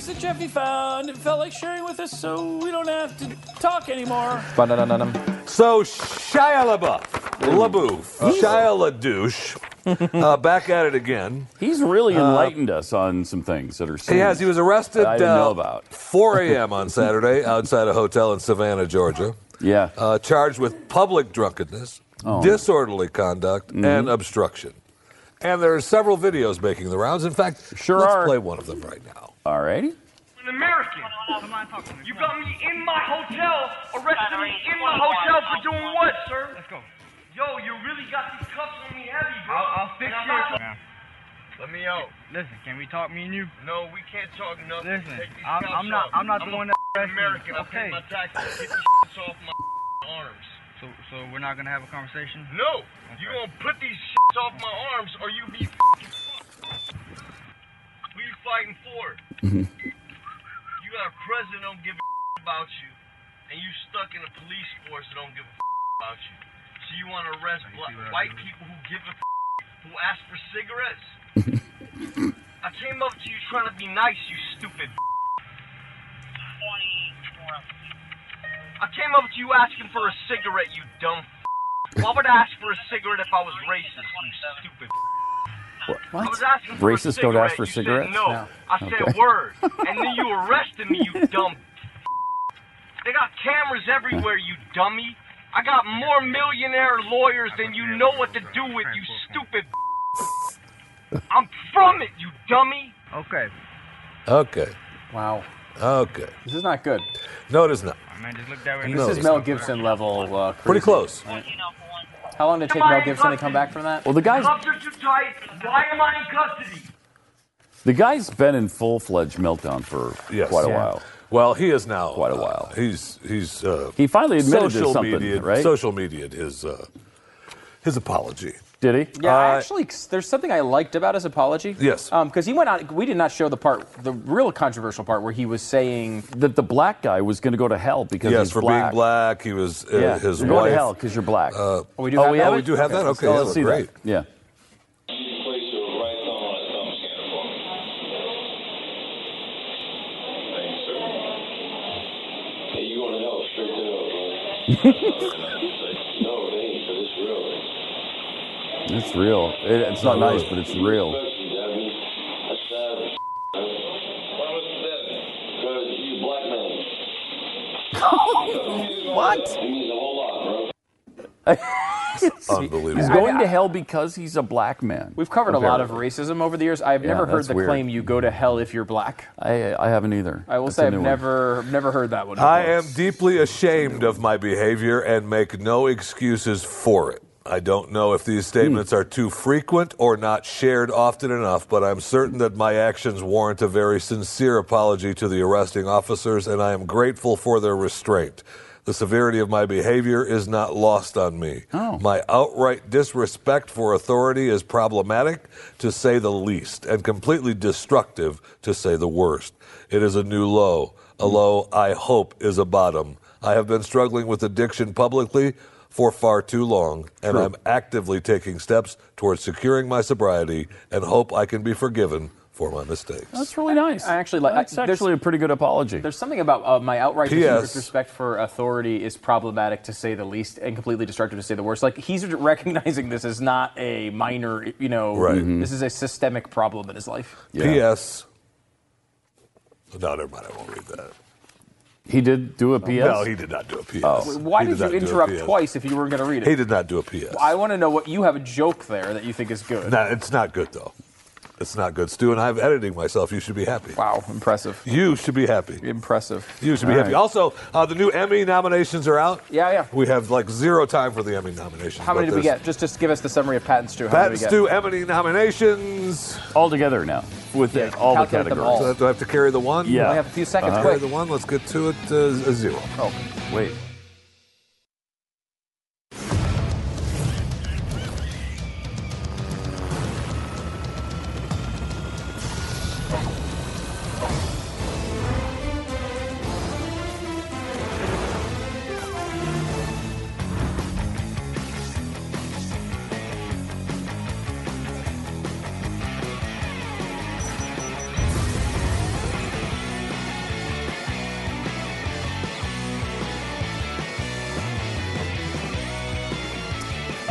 stories that Jeffy found and felt like sharing with us so we don't have to talk anymore. So Shia LaBeouf, LaBeouf, Shia LaDouche, uh, back at it again. He's really enlightened us on some things that are. He has. He was arrested. I didn't uh, know about. 4 a.m. on Saturday outside a hotel in Savannah, Georgia. Yeah. Uh, charged with public drunkenness, Oh. disorderly conduct, Mm-hmm. and obstruction. And there are several videos making the rounds. In fact, Sure let's are. play one of them right now. All righty. an American. You got me in my hotel, arrested me in my hotel for doing what, sir? Let's go. Yo, you really got these cuffs on me heavy, bro. I'll, I'll fix And I'm your. not- Let me out. Listen, can we talk, me and you? No, we can't talk nothing. Listen, I'm- I'm not- I'm not the a one that f***ing arrested. American. I Okay. pay my taxes. Get these off my arms. So, so we're not gonna have a conversation? No, you gonna put these shits off my arms or you be. Who you fighting for? Mm-hmm. you got a president don't give a about you, and you stuck in a police force that don't give a about you. So you want to arrest black, white people who give a who ask for cigarettes? I came up to you trying to be nice, you stupid. I came up to you asking for a cigarette, you dumb. Why would I ask for a cigarette if I was racist, you stupid? I was asking for Racists a don't ask for you cigarettes? Said no. No. I said Okay. word, and then you arrested me, you dumb. They got cameras everywhere, you dummy. I got more millionaire lawyers than you know what to do with, you stupid. I'm from it, you dummy. Okay. Okay. Wow. Okay. This is not good. No, it is not. Man, just look that way. This is Mel Gibson level. Uh, Pretty close. Right. How long did it take Mel Gibson to come back from that? Well, the guy's Cuffs are too tight. Why am I in custody? the guy's been in full fledged meltdown for Yes. quite a Yeah. while. Well, he is now Quite a uh, while. he's he's uh, He finally admitted to social something, media, right? Social media, his uh, his apology. Did he? Yeah, Uh, actually, there's something I liked about his apology. Yes. Because he went on. We did not show the part, the real controversial part, where he was saying That the black guy was going to go to hell because yes, he's for black. being black, he was uh, Yeah, his you're going to hell because you're black. Uh, we do oh, have we that? oh, we do have that. Okay, go, yeah, let's see great. that. Yeah. It's real. It, it's not nice, but it's real. what? Unbelievable. He's going to hell because he's a black man. We've covered a lot of racism over the years. I've never heard the weird. claim you go to hell if you're black. I, I haven't either. I will That's say I've one. never never heard that one. I am deeply ashamed of my behavior and make no excuses for it. I don't know if these hmm. statements are too frequent or not shared often enough, but I'm certain that my actions warrant a very sincere apology to the arresting officers, and I am grateful for their restraint. The severity of my behavior is not lost on me. Oh. My outright disrespect for authority is problematic, to say the least, and completely destructive, to say the worst. It is a new low, a hmm. low I hope is a bottom. I have been struggling with addiction publicly for far too long, and True. I'm actively taking steps towards securing my sobriety and hope I can be forgiven for my mistakes. That's really nice. I actually like. That's I- there's- actually a pretty good apology. There's something about uh, my outright disrespect for authority is problematic to say the least, and completely destructive to say the worst. Like he's recognizing this as not a minor, you know, Right. Mm-hmm. Mhm. this is a systemic problem in his life. P.S. No, never mind. I won't read that. He did do a PS. No, he did not do a PS. Oh. Why He did, you interrupt twice if you were going to read it? He did not do a PS. I want to know what you have a joke there that you think is good. No, it's not good though. It's not good. Stu and I have editing myself. You should be happy. Wow, impressive. You should be happy. Impressive. You should be All happy. right. Also, uh, the new Emmy nominations are out. Yeah, yeah. We have like zero time for the Emmy nominations. How many but did we there's get? Just just give us the summary of Pat and Stu. How Pat many and did we Stu? Emmy nominations. all together now with Yeah, all the calculate them categories. all. So do I have to carry the one? Yeah. We have a few seconds. Uh-huh. Carry Quick. the one. Let's get to it. Uh, a zero. Oh. Wait.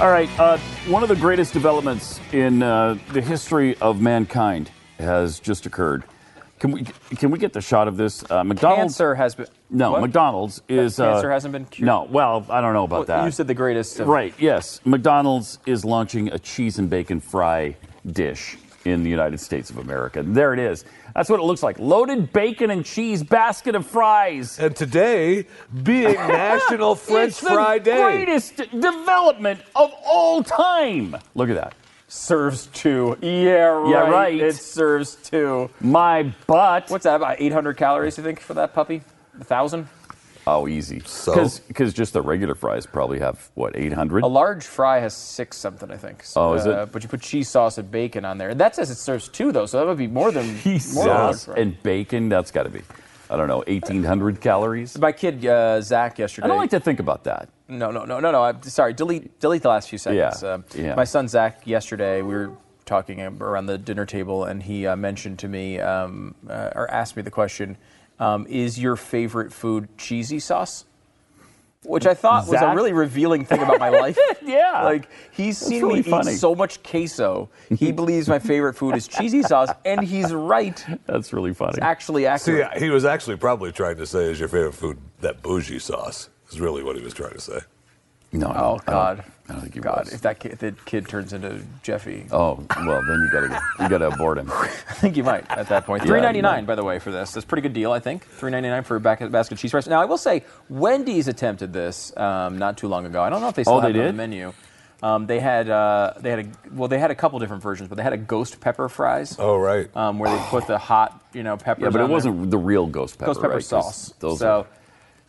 All right. Uh, one of the greatest developments in uh, the history of mankind has just occurred. Can we can we get the shot of this? Uh, McDonald's. Cancer has been. No, What? McDonald's is uh, Cancer hasn't been cured? No, well, I don't know about Well, that. You said the greatest. Of, Right, yes. McDonald's is launching a cheese and bacon fry dish in the United States of America. There it is. That's what it looks like. Loaded bacon and cheese basket of fries. And today, being National French it's the Fry Day. greatest development of all time. Look at that. Serves two. Yeah, right. Yeah, right. It serves two. My butt. What's that? About 800 calories, you think, for that puppy? A thousand? Oh, easy. So? Because just the regular fries probably have, what, 800? A large fry has six something, I think. Oh, is it? Uh, But you put cheese sauce and bacon on there. and That says it serves two, though, so that would be more than Cheese more than a large sauce fry. and bacon, that's got to be, I don't know, 1,800 calories? My kid uh, Zach yesterday. I don't like to think about that. No, no, no, no, no. I'm sorry. Delete, delete the last few seconds. Yeah, Um, yeah. My son Zach yesterday, we were talking around the dinner table, and he uh, mentioned to me um, uh, or asked me the question: um, Is your favorite food cheesy sauce? Which I thought was a really revealing thing about my life. Yeah. Like he's seen really me funny. eat so much queso, he believes my favorite food is cheesy sauce, and he's right. That's really funny. It's actually See, he was actually probably trying to say, "Is your favorite food that bougie sauce?" Is really what he was trying to say. No, no, oh I don't- God! I don't think he God, was. if that kid, if the kid turns into Jeffy, Oh well, then you gotta you gotta abort him. I think you might at that point. Three ninety nine, you by the way, for this. That's a pretty good deal, I think. Three ninety nine for a back- basket of cheese fries. Now, I will say, Wendy's attempted this um, not too long ago. I don't know if they still Oh, have they it on the menu. Um, they had uh, they had a well, they had a couple different versions, but they had a ghost pepper fries. Oh right. Um, where they put the hot, you know, peppers. Yeah, but it there. wasn't the real ghost pepper. ghost pepper right? 'Cause sauce. Those so, are,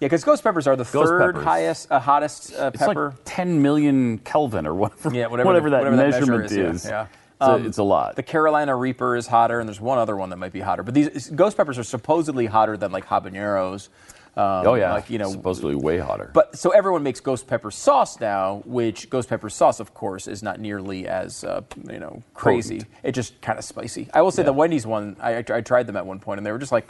yeah, because ghost peppers are the Ghost third peppers. highest, uh, hottest uh, it's pepper. like 10 million Kelvin or whatever. Yeah, whatever, the- that whatever that measurement measure is. Yeah. yeah. It's, a, Um, it's a lot. The Carolina Reaper is hotter, and there's one other one that might be hotter. But these ghost peppers are supposedly hotter than like habaneros. Um, oh yeah, like you know. supposedly way hotter. But so everyone makes ghost pepper sauce now, which ghost pepper sauce, of course, is not nearly as uh, you know crazy. Potent. It's just kind of spicy. I will say the Wendy's one, I, I tried them at one point, and they were just like,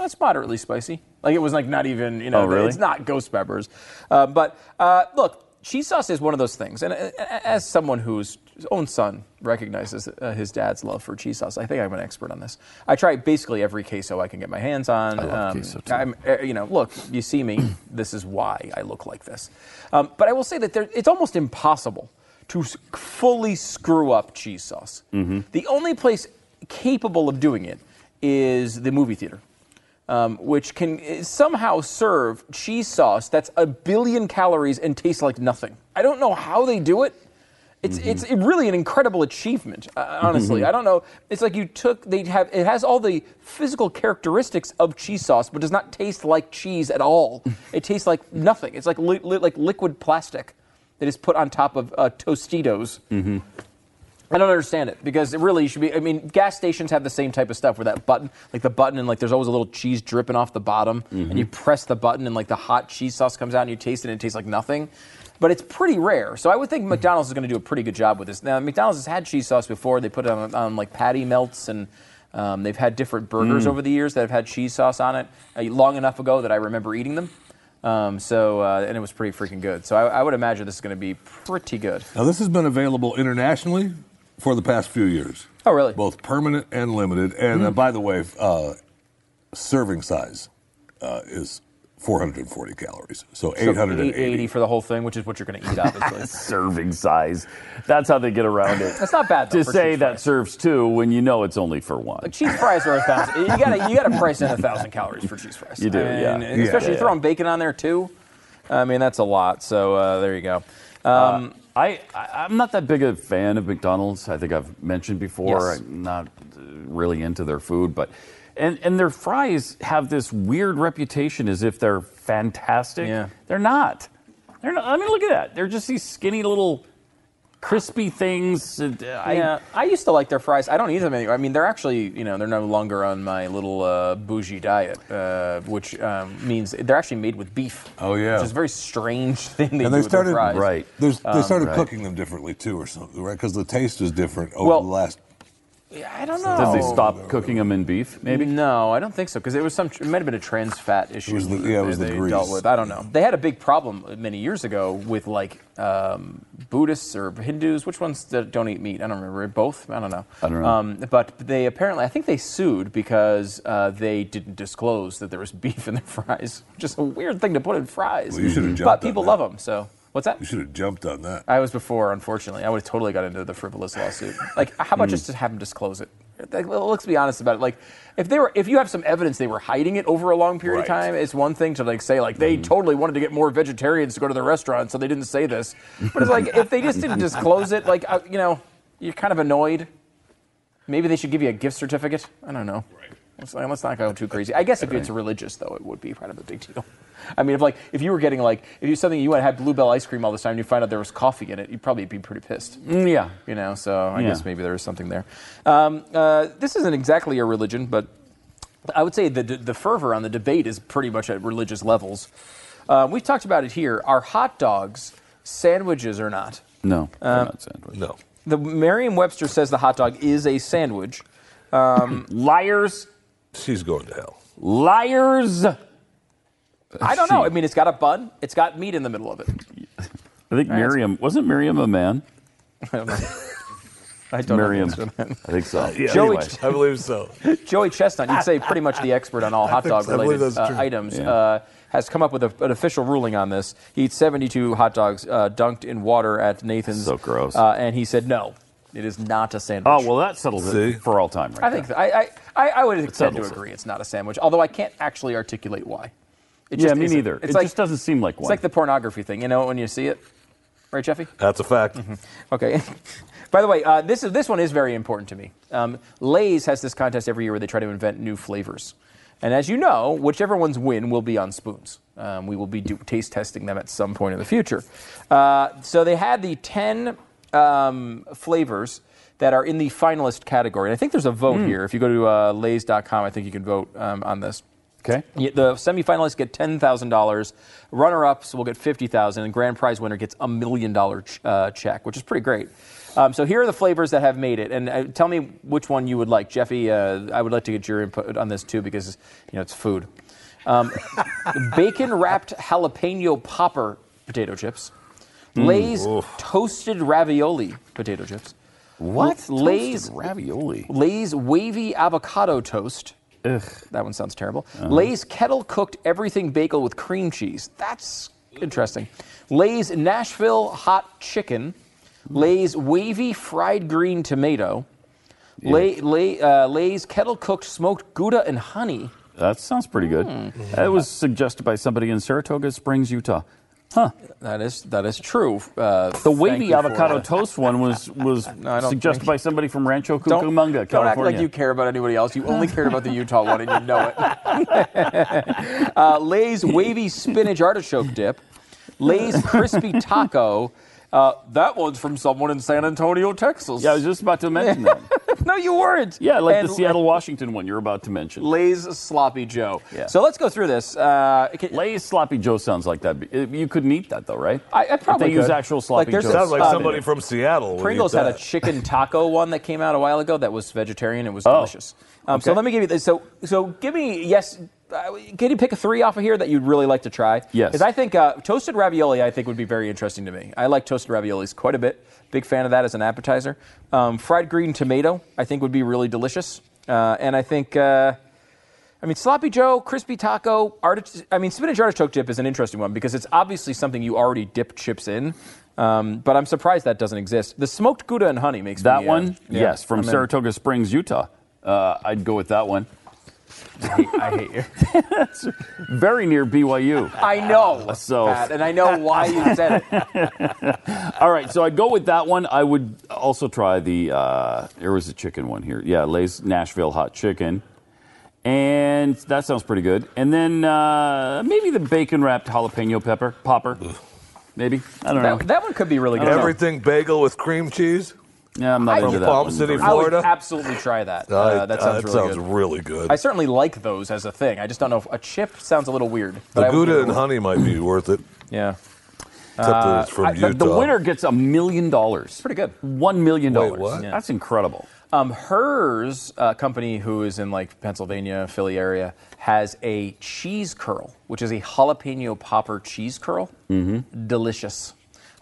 that's moderately spicy. Like it was like not even you know, Oh, really? it's not ghost peppers. Uh, but uh, look, cheese sauce is one of those things, and uh, as someone whose own son recognizes uh, his dad's love for cheese sauce. I think I'm an expert on this. I try basically every queso I can get my hands on. I love Um, queso, too. I'm, uh, you know, look, you see me. this is why I look like this. Um, but I will say that there, it's almost impossible to fully screw up cheese sauce. Mm-hmm. The only place capable of doing it is the movie theater, um, which can uh, somehow serve cheese sauce that's a billion calories and tastes like nothing. I don't know how they do it. It's it's really an incredible achievement. Uh, honestly, I don't know. It's like you took they have it has all the physical characteristics of cheese sauce, but does not taste like cheese at all. it tastes like nothing. It's like li- li- like liquid plastic that is put on top of uh, Tostitos. I don't understand it because it really should be. I mean, gas stations have the same type of stuff where that button, like the button, and like there's always a little cheese dripping off the bottom, and you press the button, and like the hot cheese sauce comes out, and you taste it, and it tastes like nothing. But it's pretty rare, so I would think McDonald's is going to do a pretty good job with this. Now, McDonald's has had cheese sauce before; they put it on, on like patty melts, and um, they've had different burgers Mm. over the years that have had cheese sauce on it. Uh, long enough ago that I remember eating them. Um, so, uh, and it was pretty freaking good. So, I, I would imagine this is going to be pretty good. Now, this has been available internationally for the past few years. Oh, really? Both permanent and limited. And uh, by the way, uh, serving size uh, is 440 calories. So, So 880. 880 for the whole thing, which is what you're going to eat, obviously. Serving size. That's how they get around it. That's not bad though, to say that fries. serves two when you know it's only for one. cheese fries are a thousand. You gotta you gotta price in a thousand calories for cheese fries. You do, And yeah. Especially Yeah. throwing bacon on there too. I mean, that's a lot. So uh, there you go. Um, I, I I'm not that big a fan of McDonald's. I think I've mentioned before. Yes. I'm not uh, really into their food, but and and their fries have this weird reputation as if they're fantastic. Yeah. They're not. They're not. I mean, look at that. They're just these skinny little crispy things. And, uh, I- yeah, I used to like their fries. I don't eat them anymore. I mean, they're actually, you know, they're no longer on my little uh, bougie diet, uh, which um, means they're actually made with beef. Oh, yeah. which is a very strange thing they and do they with their started fries. Right. There's, they Um, started right. cooking them differently too, or something, right? Because the taste is different over Well, the last. Yeah, I don't know. Did they stop cooking them in beef? Maybe. No, I don't think so because it was some. It might have been a trans fat issue. was the- yeah, it was that the they grease. dealt with. I don't know. They had a big problem many years ago with like um, Buddhists or Hindus. Which ones that don't eat meat? I don't remember. Both? I don't know. I don't know. Um, but they apparently, I think they sued because uh, they didn't disclose that there was beef in their fries. Just a weird thing to put in fries. Well, you should have jumped but on people that. love them. So what's that? You should have jumped on that. I was before, unfortunately. I would have totally got into the frivolous lawsuit. Like, how about just to have them disclose it? Like, let's be honest about it. Like, if they were, if you have some evidence they were hiding it over a long period of time, it's one thing to like say like they totally wanted to get more vegetarians to go to the restaurant, so they didn't say this. But it's like if they just didn't disclose it, like uh, you know, you're kind of annoyed. Maybe they should give you a gift certificate. I don't know. Let's, let's not go too crazy. I guess if it's religious, though, it would be kind of a big deal. I mean, if like if you were getting like if you something you want to have Blue Bell ice cream all the time, and you find out there was coffee in it, you'd probably be pretty pissed. Mm, yeah. You know, so I Yeah. guess maybe there is something there. Um, uh, this isn't exactly a religion, but I would say the the fervor on the debate is pretty much at religious levels. Uh, we've talked about it here. Are hot dogs sandwiches or not? No, they're Uh, not sandwich. No. The Merriam-Webster says the hot dog is a sandwich. Um, Liars. She's going to hell. Liars. I don't know. I mean, it's got a bun. It's got meat in the middle of it. I think Miriam wasn't Miriam a man. I don't know. I don't Miriam. know. the answer to I think so. Yeah, Joey- Anyway. I believe so. Joey Chestnut, you'd say pretty much the expert on all hot dog so. Related uh, items, Yeah. uh, has come up with a, an official ruling on this. He eats 72 hot dogs uh, dunked in water at Nathan's. So gross. Uh, and he said, no, it is not a sandwich. Oh well, that settles See? it for all time, right? I think I, I, I, I would tend to settles it. agree it's not a sandwich, although I can't actually articulate why. It yeah, just me isn't. neither. It's it like, just doesn't seem like one. It's like the pornography thing, you know, when you see it. Right, Jeffy? That's a fact. Okay. By the way, uh, this is this one is very important to me. Um, Lay's has this contest every year where they try to invent new flavors, and as you know, whichever ones win will be on spoons. Um, we will be do- taste testing them at some point in the future. Uh, so they had the ten um, flavors that are in the finalist category. And I think there's a vote here. If you go to uh, Lay's.com, I think you can vote um, on this. okay. The semifinalists get ten thousand dollars. Runner-ups will get fifty thousand, and grand prize winner gets a million dollar ch- uh, check, which is pretty great. Um, so here are the flavors that have made it, and uh, tell me which one you would like, Jeffy. Uh, I would like to get your input on this too because you know it's food. Um, bacon wrapped jalapeno popper potato chips, Lay's oof. toasted ravioli potato chips. What? Lay's Toasted ravioli. Lay's wavy avocado toast. Ugh. That one sounds terrible. Uh-huh. Lay's kettle cooked everything bagel with cream cheese. That's interesting. Lay's Nashville hot chicken. Lay's wavy fried green tomato. Lay, lay, uh, Lay's kettle cooked smoked Gouda and honey. That sounds pretty good. Hmm. That was suggested by somebody in Saratoga Springs, Utah. Huh. That is that is true. Uh, The wavy avocado toast one was was don't suggested by somebody from Rancho Don't, Cucamonga, don't act like you care about anybody else. You only cared about the Utah one, and you know it. uh, Lay's wavy spinach artichoke dip. Lay's crispy taco. Uh, that one's from someone in San Antonio, Texas. yeah, I was just about to mention that. no, you weren't. Yeah, like And the Seattle, Washington one you're about to mention. Lay's sloppy Joe. Yeah. So let's go through this. Uh, can- Lay's sloppy Joe sounds like that. You couldn't eat that though, right? I, I probably If they use actual sloppy Like, there's Joe. a- Sounds like uh, somebody from Seattle. Pringles had a chicken taco one that came out a while ago that was vegetarian. It was Oh. delicious. Um, So let me give you this. So so give me yes. Uh, can you pick a three off of here that you'd really like to try? Yes. Because I think uh, toasted ravioli I think would be very interesting to me. I like toasted raviolis quite a bit. Big fan of that as an appetizer. Um, fried green tomato I think would be really delicious. Uh, and I think. Uh, I mean, sloppy Joe, crispy taco, artich- I mean, spinach artichoke dip is an interesting one because it's obviously something you already dip chips in. Um, but I'm surprised that doesn't exist. The smoked Gouda and honey makes That me, uh, one, yeah, yes, from in. Saratoga Springs, Utah. Uh, I'd go with that one. I hate, I hate you. Very near BYU. I know, So- Pat, and I know why you said it. All right, so I'd go with that one. I would also try the, uh, there was a chicken one here. Yeah, Lay's Nashville hot chicken. And that sounds pretty good. And then uh, maybe the bacon wrapped jalapeno pepper popper. Maybe. I don't know. That, that one could be really good. Everything bagel with cream cheese. Yeah, I'm not From into that Palm one City, very I would Florida? absolutely try that. Uh, Uh, that sounds that really sounds good. really good. I certainly like those as a thing. I just don't know if a chip sounds a little weird. but the I would Gouda give it and a- honey might be worth it, Yeah, except that it's from I- Utah. the, the winner gets a million dollars. pretty good. One million Wait, dollars. what? Yeah. That's incredible. Um, Herr's uh, company, who is in like Pennsylvania, Philly area, has a cheese curl, which is a jalapeno popper cheese curl. Mm-hmm. Delicious.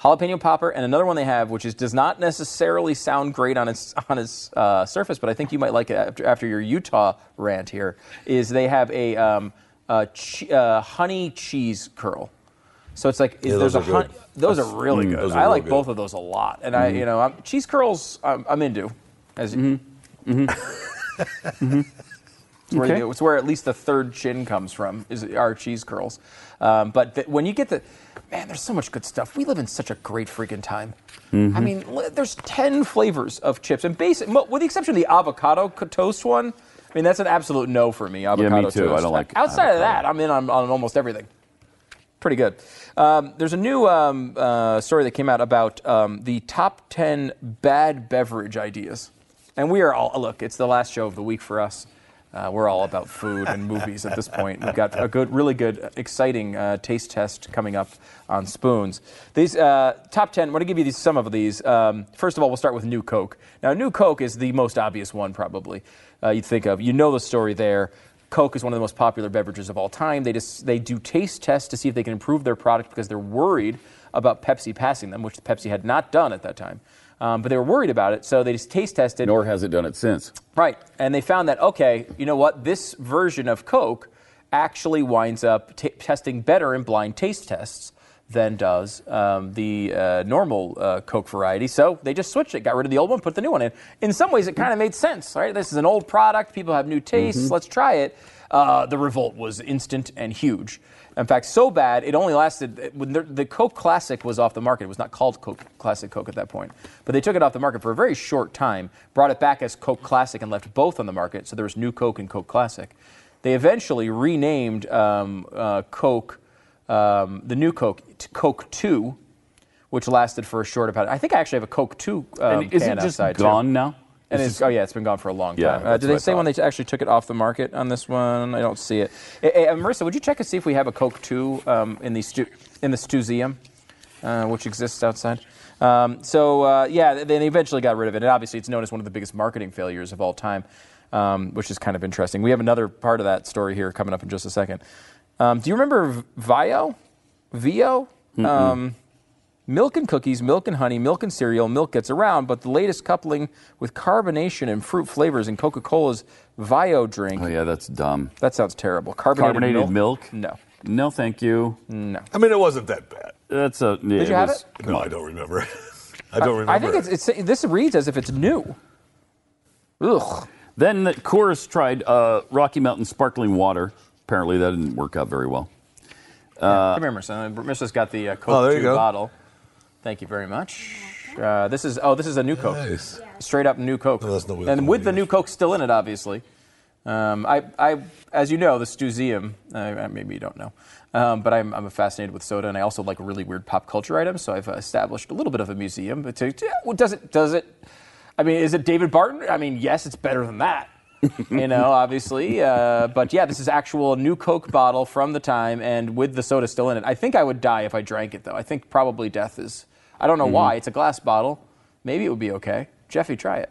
Jalapeno popper, and another one they have, which is does not necessarily sound great on its on its uh, surface, but I think you might like it after, after your Utah rant here. Is they have a, um, a che- uh, honey cheese curl. So it's like is, Yeah, there's those a good. those are really mm, good. are I like good. both of those a lot, and I you know I'm, cheese curls I'm, I'm into. As It's where, Okay. it's where at least the third chin comes from is our cheese curls. Um, but the, when you get the man, there's so much good stuff. We live in such a great freaking time. Mm-hmm. I mean, there's ten flavors of chips, and basic, with the exception of the avocado toast one. I mean, that's an absolute no for me. Avocado too. I don't like Outside of that, I'm in on, on almost everything. Pretty good. Um, there's a new um, uh, story that came out about um, the top 10 bad beverage ideas. And we are all, look, it's the last show of the week for us. Uh, we're all about food and movies at this point. We've got a good, really good, exciting uh, taste test coming up on spoons. These uh, top 10, I'm going to give you these, some of these. Um, first of all, we'll start with New Coke. Now, New Coke is the most obvious one, probably, uh, you'd think of. You know the story there. Coke is one of the most popular beverages of all time. They just they do taste tests to see if they can improve their product because they're worried about Pepsi passing them, which Pepsi had not done at that time. Um, but they were worried about it, so they just taste tested. Nor has it done it since. Right. And they found that, okay, you know what? This version of Coke actually winds up t- testing better in blind taste tests than does um, the uh, normal uh, Coke variety. So they just switched it, got rid of the old one, put the new one in. In some ways, it kind of made sense, right? This is an old product, people have new tastes, let's try it. Uh, the revolt was instant and huge. In fact, so bad it only lasted when the, the Coke Classic was off the market. It was not called Coke Classic Coke at that point, but they took it off the market for a very short time, brought it back as Coke Classic, and left both on the market. So there was New Coke and Coke Classic. They eventually renamed um, uh, Coke, um, the New Coke, to Coke Two, which lasted for a short about. I think I actually have a Coke Two um, and is it just outside, too. gone now? And It's oh yeah, it's been gone for a long Yeah, time. Uh, did they say when they actually took it off the market on this one? I don't see it. Eh, eh, Marissa, would you check and see if we have a Coke Two um, in the stu- in the Stuseum, uh, which exists outside? Um, so uh, yeah, they- they eventually got rid of it, and obviously it's known as one of the biggest marketing failures of all time, um, which is kind of interesting. We have another part of that story here coming up in just a second. Um, do you remember V- Vio? Vio? Milk and cookies, milk and honey, milk and cereal, milk gets around, but the latest coupling with carbonation and fruit flavors in Coca Cola's Vio drink. Oh, yeah, that's dumb. That sounds terrible. Carbonated, Carbonated milk? No. No, thank you. No. I mean, it wasn't that bad. That's a. Yeah, Did you have was- it? No, I don't remember. I don't remember. I think it's, it's this reads as if it's new. Ugh. Then the Coors tried uh, Rocky Mountain sparkling water. Apparently, that didn't work out very well. Uh, Come here, Marissa. Marissa's got the uh, Coke Oh, there you 2 go. bottle. Thank you very much. Uh, this is oh, this is a new Coke. Nice. Straight up new Coke. with and with the new Coke still in it, obviously. Um, I, I, as you know, the Stuseum. Uh, maybe you don't know, um, but I'm, I'm fascinated with soda, and I also like really weird pop culture items. So I've established a little bit of a museum. But to, to- well, does it? Does it? I mean, is it David Barton? I mean, yes, it's better than that. you know, obviously. Uh, but yeah, this is actual new Coke bottle from the time, and with the soda still in it. I think I would die if I drank it, though. I think probably death is. I don't know Mhm. why. It's a glass bottle. Maybe it would be okay. Jeffy, try it.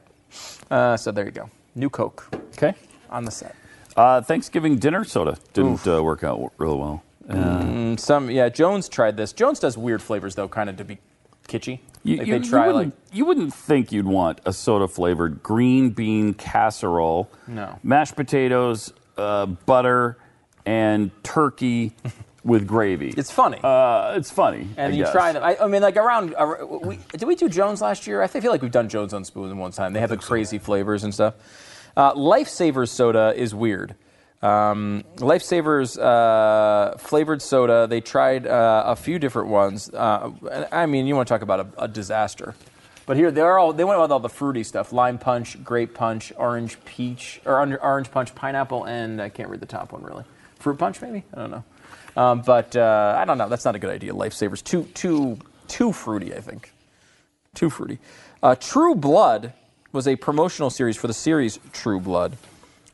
Uh, so there you go. New Coke. Okay. On the set. Uh, Thanksgiving dinner soda didn't uh, work out real well. Uh, Mm, some yeah. Jones tried this. Jones does weird flavors though, kind of to be kitschy. You, like you- they you try like wouldn't, you wouldn't think you'd want a soda flavored green bean casserole, No. mashed potatoes, uh, butter, and turkey with gravy. It's funny. Uh, it's funny. and I you guess. try them. I, I mean, like around. Uh, we, did we do Jones last year? I feel like we've done Jones on Spoon one time. They have the crazy flavors and stuff. Uh, Lifesavers soda is weird. Um, Lifesavers uh, flavored soda. They tried uh, a few different ones. Uh, I mean, you want to talk about a, a disaster. But here they're all they went with all the fruity stuff: lime punch, grape punch, orange peach, or under- orange punch, pineapple, and I can't read the top one really. Fruit punch, maybe I don't know. Um, but uh, I don't know. That's not a good idea. Lifesavers too too too fruity. I think too fruity. Uh, True Blood was a promotional series for the series True Blood.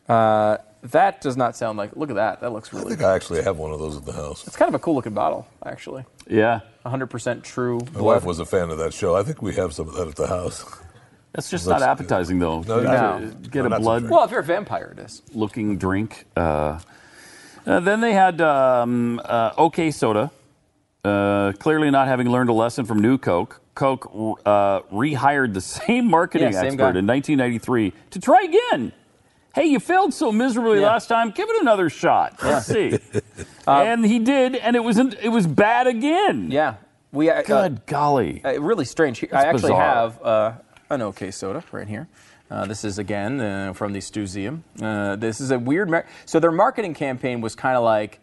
Uh, that does not sound like. Look at that. That looks I really. think I actually have one of those at the house. It's kind of a cool looking bottle, actually. Yeah. 100% true. My blood. wife was a fan of that show. I think we have some of that at the house. That's just Looks not appetizing, though. No, You no. Get No, a blood drink. Well, if you're a vampire, it is. looking drink. Uh, uh, then they had um, uh, OK Soda. Uh, clearly not having learned a lesson from New Coke, Coke uh, rehired the same marketing Yeah, same expert guy. in 1993 to try again. Hey, you failed so miserably Yeah. last time. Give it another shot. Let's see. and he did, and it was it was bad again. Yeah. We, uh, Good golly. Uh, really strange. I actually bizarre. have uh, an OK soda right here. Uh, this is again uh, from the Stuseum. Uh, this is a weird. Mar- so their marketing campaign was kind of like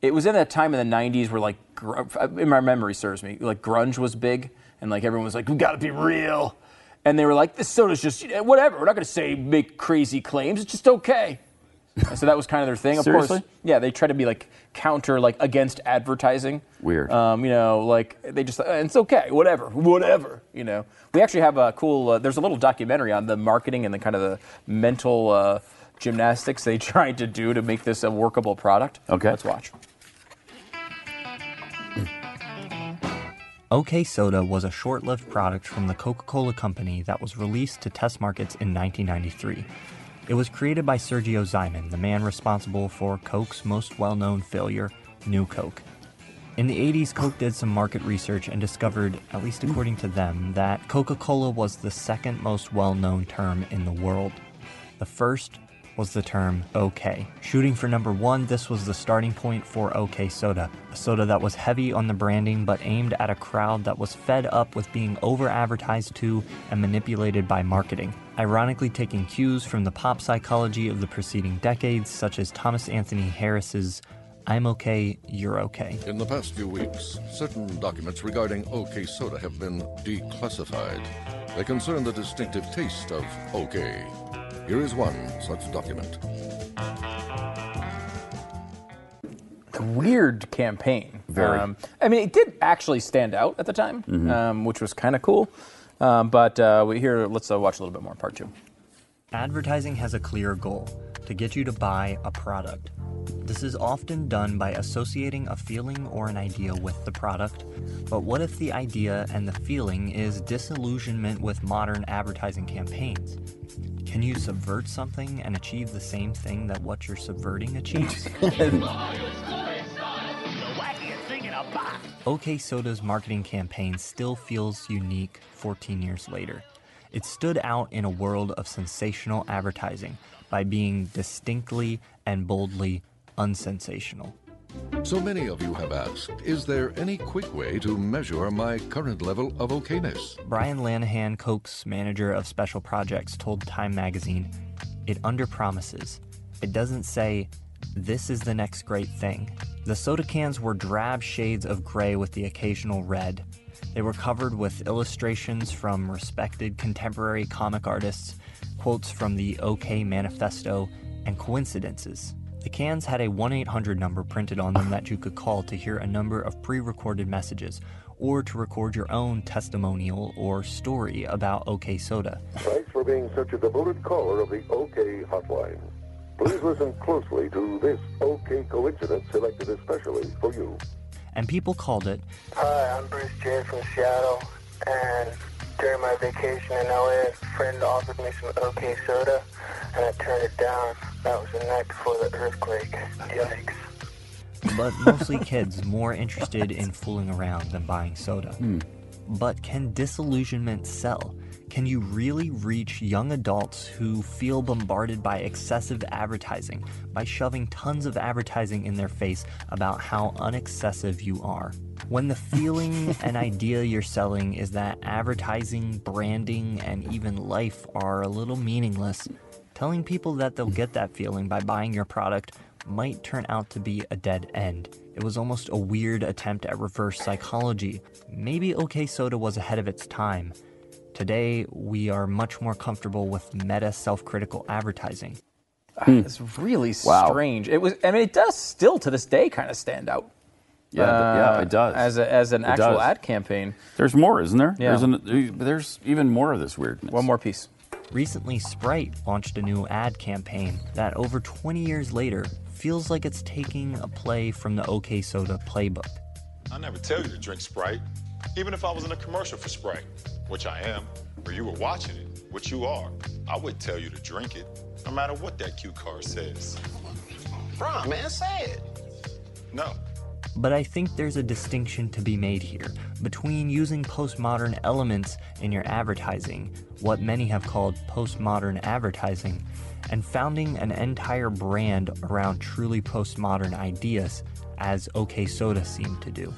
it was in that time in the '90s where like gr- in my memory serves me like grunge was big and like everyone was like we got to be real, and they were like this soda's just whatever. We're not going to say make crazy claims. It's just okay. And so that was kind of their thing. Of Seriously? course, yeah, they try to be like counter like against advertising. Weird. Um, you know, like they just, uh, it's okay, whatever, whatever. You know, we actually have a cool. Uh, there's a little documentary on the marketing and the kind of the mental uh, gymnastics they tried to do to make this a workable product. Okay. let's watch. OK Soda was a short lived product from the Coca Cola Company that was released to test markets in 1993. It was created by Sergio Zyman, the man responsible for Coke's most well known failure, New Coke. In the 80s, Coke did some market research and discovered, at least according to them, that Coca Cola was the second most well known term in the world. The first was the term OK. Shooting for number one, this was the starting point for OK Soda, a soda that was heavy on the branding but aimed at a crowd that was fed up with being over advertised to and manipulated by marketing. Ironically, taking cues from the pop psychology of the preceding decades, such as Thomas Anthony Harris's I'm okay, you're okay. In the past few weeks, certain documents regarding OK Soda have been declassified. They concern the distinctive taste of OK. Here is one such document. The weird campaign. Very. Um, I mean, it did actually stand out at the time, Mhm. um, which was kind of cool. Um, but uh, we here, let's uh, watch a little bit more. Part two. Advertising has a clear goal to get you to buy a product. This is often done by associating a feeling or an idea with the product. But what if the idea and the feeling is disillusionment with modern advertising campaigns? Can you subvert something and achieve the same thing that what you're subverting achieves? The wackiest thing in a OK Soda's marketing campaign still feels unique 14 years later. It stood out in a world of sensational advertising by being distinctly and boldly unsensational. So many of you have asked, is there any quick way to measure my current level of okayness? Brian Lanahan, Coke's manager of special projects, told Time magazine, It underpromises. It doesn't say, this is the next great thing. The soda cans were drab shades of gray with the occasional red. They were covered with illustrations from respected contemporary comic artists, quotes from the OK Manifesto, and coincidences. The cans had a 1 800 number printed on them that you could call to hear a number of pre recorded messages or to record your own testimonial or story about OK Soda. Thanks for being such a devoted caller of the OK hotline. Please listen closely to this OK coincidence selected especially for you. And people called it Hi, I'm Bruce J from Seattle, and during my vacation in LA, a friend offered me some OK soda, and I turned it down. That was the night before the earthquake. Yikes. but mostly kids more interested in fooling around than buying soda. Hmm. But can disillusionment sell? Can you really reach young adults who feel bombarded by excessive advertising by shoving tons of advertising in their face about how unexcessive you are? When the feeling and idea you're selling is that advertising, branding, and even life are a little meaningless, telling people that they'll get that feeling by buying your product might turn out to be a dead end. It was almost a weird attempt at reverse psychology. Maybe OK Soda was ahead of its time. Today, we are much more comfortable with meta self critical advertising. Ah, hmm. It's really Wow. strange. It was. I mean, it does still to this day kind of stand out. Yeah, th- yeah, it uh, does. As a, as an It actual does. ad campaign. There's more, isn't there? Yeah. There's, an, there's even more of this weirdness. One more piece. Recently, Sprite launched a new ad campaign that over 20 years later feels like it's taking a play from the OK Soda playbook. I never tell you to drink Sprite, even if I was in a commercial for Sprite, which I am, or you were watching it, which you are. I would tell you to drink it, no matter what that cue card says. Bro, man, say it. No. But I think there's a distinction to be made here between using postmodern elements in your advertising, what many have called postmodern advertising, and founding an entire brand around truly postmodern ideas, as OK Soda seemed to do.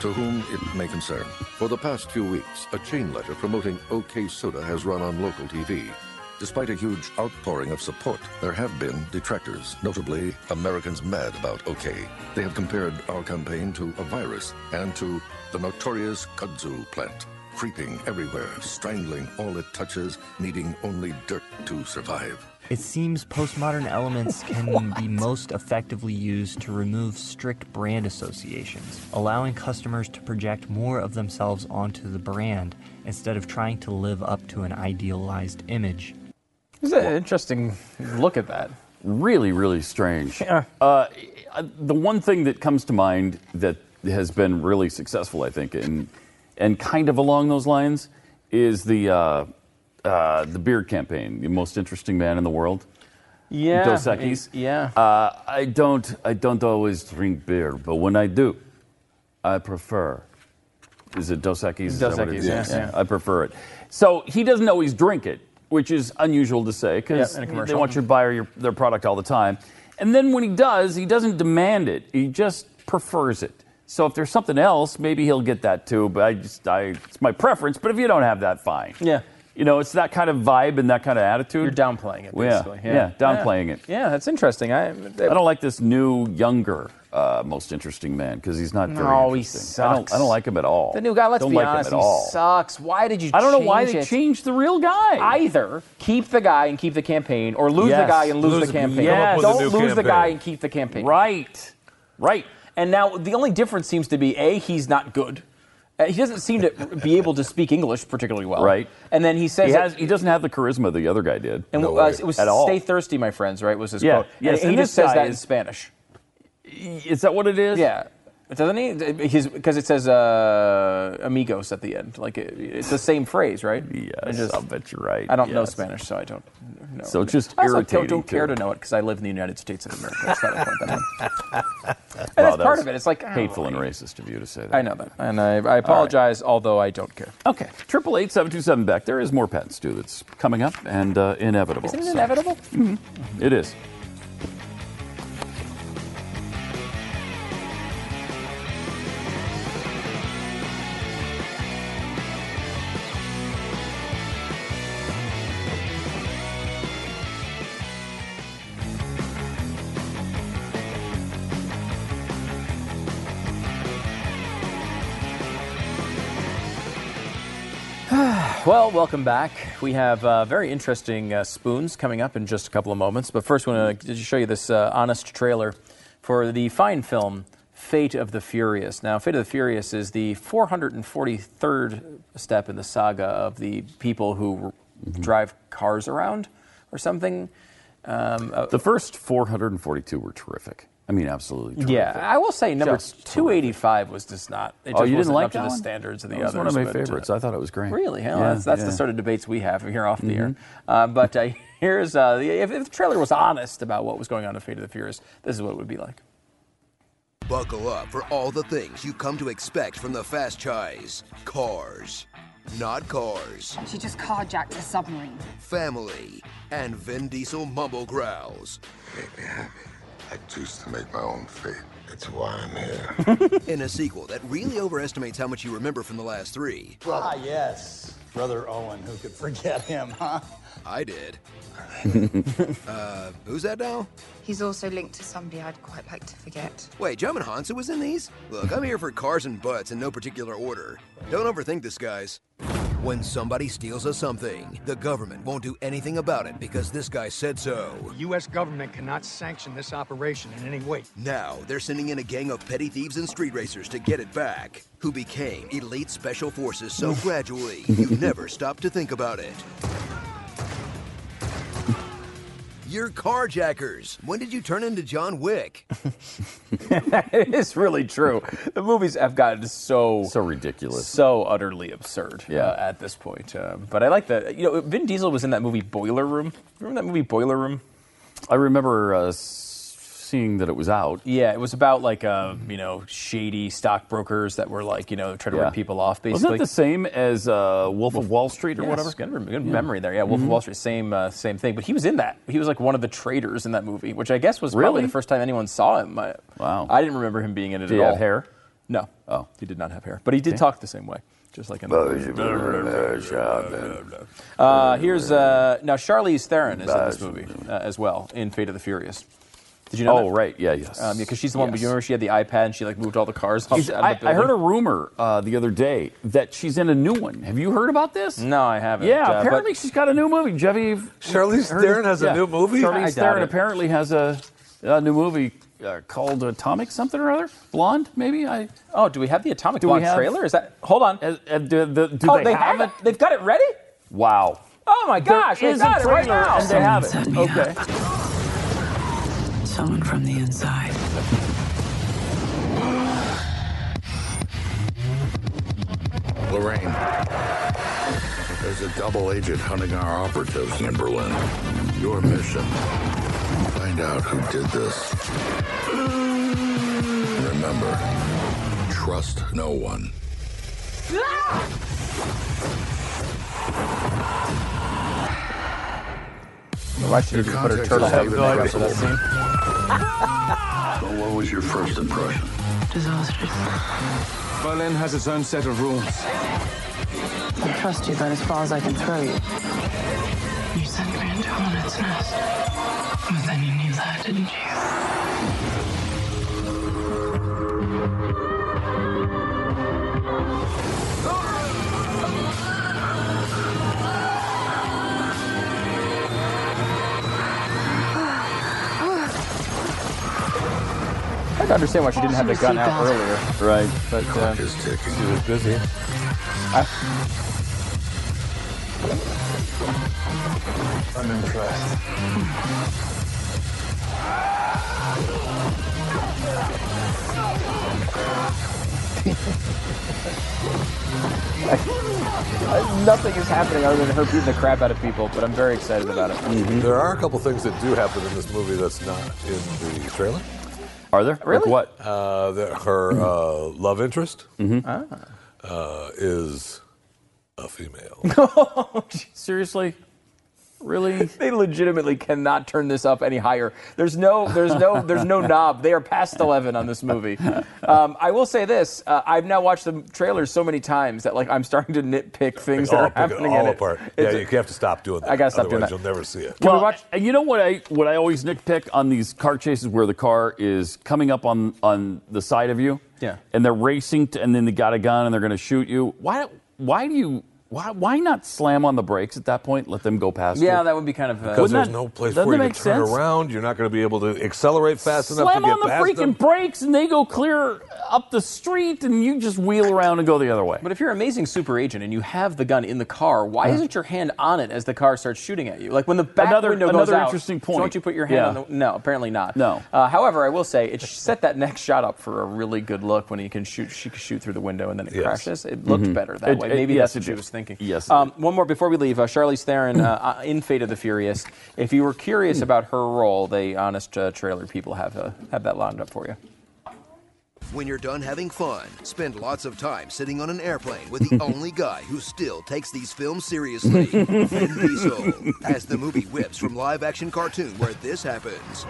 To whom it may concern, for the past few weeks, a chain letter promoting OK Soda has run on local TV. Despite a huge outpouring of support, there have been detractors, notably Americans mad about OK. They have compared our campaign to a virus and to the notorious kudzu plant, creeping everywhere, strangling all it touches, needing only dirt to survive. It seems postmodern elements can be most effectively used to remove strict brand associations, allowing customers to project more of themselves onto the brand instead of trying to live up to an idealized image. It's an interesting look at that. Really, really strange. Uh, the one thing that comes to mind that has been really successful, I think, and and kind of along those lines, is the uh, uh, the beard campaign. The most interesting man in the world. Yeah, Dos Equis. yeah. Uh, I don't. I don't always drink beer, but when I do, I prefer. Is it Dos Equis? Is Dos that what it Equis, is? yeah, yeah. I prefer it. So he doesn't always drink it, which is unusual to say because Yeah, they want you to buy your, their product all the time. And then when he does, he doesn't demand it. He just prefers it. So if there's something else, maybe he'll get that too. But I just, I, it's my preference. But if you don't have that, fine. Yeah. You know, it's that kind of vibe and that kind of attitude. You're downplaying it, Yeah, basically. yeah, downplaying it. Yeah, that's interesting. I, I don't like this new, younger, uh, most interesting man because he's not very No, he interesting. I don't, sucks. I don't like him at all. The new guy, let's don't be like honest, him at he all. sucks. Why did you I don't know why they it? changed the real guy. Either keep the guy and keep the campaign, or lose the guy and lose, Lose the the- campaign. Come up with a Don't new lose the guy and keep the campaign. Right. Right. And now the only difference seems to be A, he's not good. Uh, he doesn't seem to be able to speak English particularly well. Right. And then he says he, that- he doesn't have the charisma the other guy did. and uh, it was at all. "Stay thirsty, my friends." Right? Was his Yeah. quote? Yes, And he just this says guy that in is- Spanish. Is that what it is? Yeah. Doesn't he? His because it says uh, amigos at the end. Like it, it's the same phrase, right? Yes, I'll bet you're right. I don't know. Spanish, so I don't So it's just I irritating, Don't, don't care to know it because I live in the United States of America. That's not a point that I'm- Wow, that's that part of it. It's like hateful and racist of you to say that. I know that, and I, I apologize, although I don't care. Okay, triple eight seven two seven Beck. There is more pets too that's coming up and uh, inevitable. Isn't it So- inevitable? Mhm. It is. Well, welcome back. We have uh, very interesting uh, spoons coming up in just a couple of moments. But first, I want to show you this uh, honest trailer for the fine film Fate of the Furious. Now, Fate of the Furious is the 443rd step in the saga of the people who drive cars around or something. Um, uh, The first 442 were terrific. I mean, absolutely terrific. yeah, I will say number Just 285 was just not. It just oh, you wasn't didn't like up to that the one? standards of the that was others. one of my but, uh, favorites. I thought it was great. Really? Hell, Yeah, that's that's yeah. the sort of debates we have here off the air. Mhm. Uh, but uh, here's uh, the, if, if the trailer was honest about what was going on in Fate of the Furious, this is what it would be like. Buckle up for all the things you've come to expect from the Fast Chais. Cars. Not cars. She just carjacked a submarine. Family. And Vin Diesel mumble growls. Make me happy. I choose to make my own fate. That's why I'm here. In a sequel that really overestimates how much you remember from the last three. Ah, yes. Brother Owen, who could forget him, huh? I did. uh, who's that now? He's also linked to somebody I'd quite like to forget. Wait, Joe Hansu was in these? Look, I'm here for cars and butts in no particular order. Don't overthink this, guys. When somebody steals us something, the government won't do anything about it because this guy said so. The U.S. government cannot sanction this operation in any way. Now, they're sending in a gang of petty thieves and street racers to get it back, who became elite special forces so gradually you never stop to think about it. You're carjackers. When did you turn into John Wick? it is really true. The movies have gotten so so ridiculous, so utterly absurd. Yeah. uh, at this point. Um, but I like that. You know, Vin Diesel was in that movie Boiler Room. Remember that movie Boiler Room? I remember uh, s- seeing that it was out. Yeah, it was about like uh, you know shady stockbrokers that were like you know trying to Yeah. rip people off. Basically, Wasn't that the same as uh, Wolf of Wall Street or Yes, whatever? Good, rem- good Yeah. memory there. Yeah, Wolf Mhm. of Wall Street, same uh, same thing. But he was in that. He was like one of the traders in that movie, which I guess was probably the first time anyone saw him. I, Wow. I didn't remember him being in it Did at he all. have hair? No. Oh, he did not have hair, but he did Okay. talk the same way, just like in the Uh, here's uh, now Charlize Theron is in this movie uh, as well in Fate of the Furious. Did you know? Oh, that? right. Yeah, yes. Um, because she's the one. Yes. You remember she had the iPad and she like moved all the cars. Off, out of I, the I heard a rumor uh, the other day that she's in a new one. Have you heard about this? No, I haven't. Yeah, Uh, but- apparently she's got a new movie. Jeffy, Charlize heard- Theron has a new movie? Charlize I doubt Theron apparently has a, a new movie uh, called Atomic something or other. Blonde, maybe. I. Oh, do we have the Atomic Do Blonde have- trailer? Is that? Hold on. Uh, uh, do the- do oh, they they have it. They've got it ready. Wow. Oh my gosh! There they got it right now. and they have it. Someone set me Okay. Someone from the inside. Lorraine, there's a double agent hunting our operatives in Berlin. Your mission, find out who did this. Remember, trust no one. Ah! Why should you put her turtle head in the rest of that scene? So what was your first impression? Disastrous. Berlin has its own set of rules. I trust you, but as far as I can throw you. You sent me into a hornet's nest. But then you knew that, didn't you? I can understand why she didn't have the gun out earlier. Right. But uh, Clock is ticking. She was busy. I'm impressed. Nothing is happening other than her beating the crap out of people, but I'm very excited about it. There are a couple things that do happen in this movie that's not in the trailer. Are there? Really? Like what? Uh, the, her uh, love interest Ah. uh, is a female. Seriously? Really? They legitimately cannot turn this up any higher. There's no, there's no, there's no knob. They are past 11 on this movie. Um, I will say this: uh, I've now watched the trailers so many times that like I'm starting to nitpick things that all are pick happening all in it. apart. Yeah, It's- you have to stop doing that. I gotta stop doing Otherwise that. You'll never see it. well, watch? You know what I what I always nitpick on these car chases where the car is coming up on on the side of you, Yeah. and they're racing, to, and then they got a gun and they're going to shoot you. Why why do you why why not slam on the brakes at that point? Let them go past. Yeah, you? that would be kind of. Uh, Because there's that- no place for you to turn sense? around. You're not going to be able to accelerate fast enough Slam to get on the past freaking them. brakes and they go clear up the street and you just wheel around and go the other way. But if you're an amazing super agent and you have the gun in the car, why isn't your hand on it as the car starts shooting at you? Like when the back Another- window goes another out, interesting point. Don't you put your hand Yeah. on the? No, apparently not. No. Uh, however, I will say it set that next shot up for a really good look when he can shoot. She can shoot through the window and then it Yes. crashes. It looked Mhm. better that It- way. Maybe yes, that's it what she did. was thinking. Yes, Um, one more before we leave. Uh, Charlize Theron uh, uh, in Fate of the Furious. If you were curious about her role, the honest uh, trailer people have uh, have that lined up for you. When you're done having fun, spend lots of time sitting on an airplane with the only guy who still takes these films seriously, Vin Diesel, as the movie whips from live action cartoon where this happens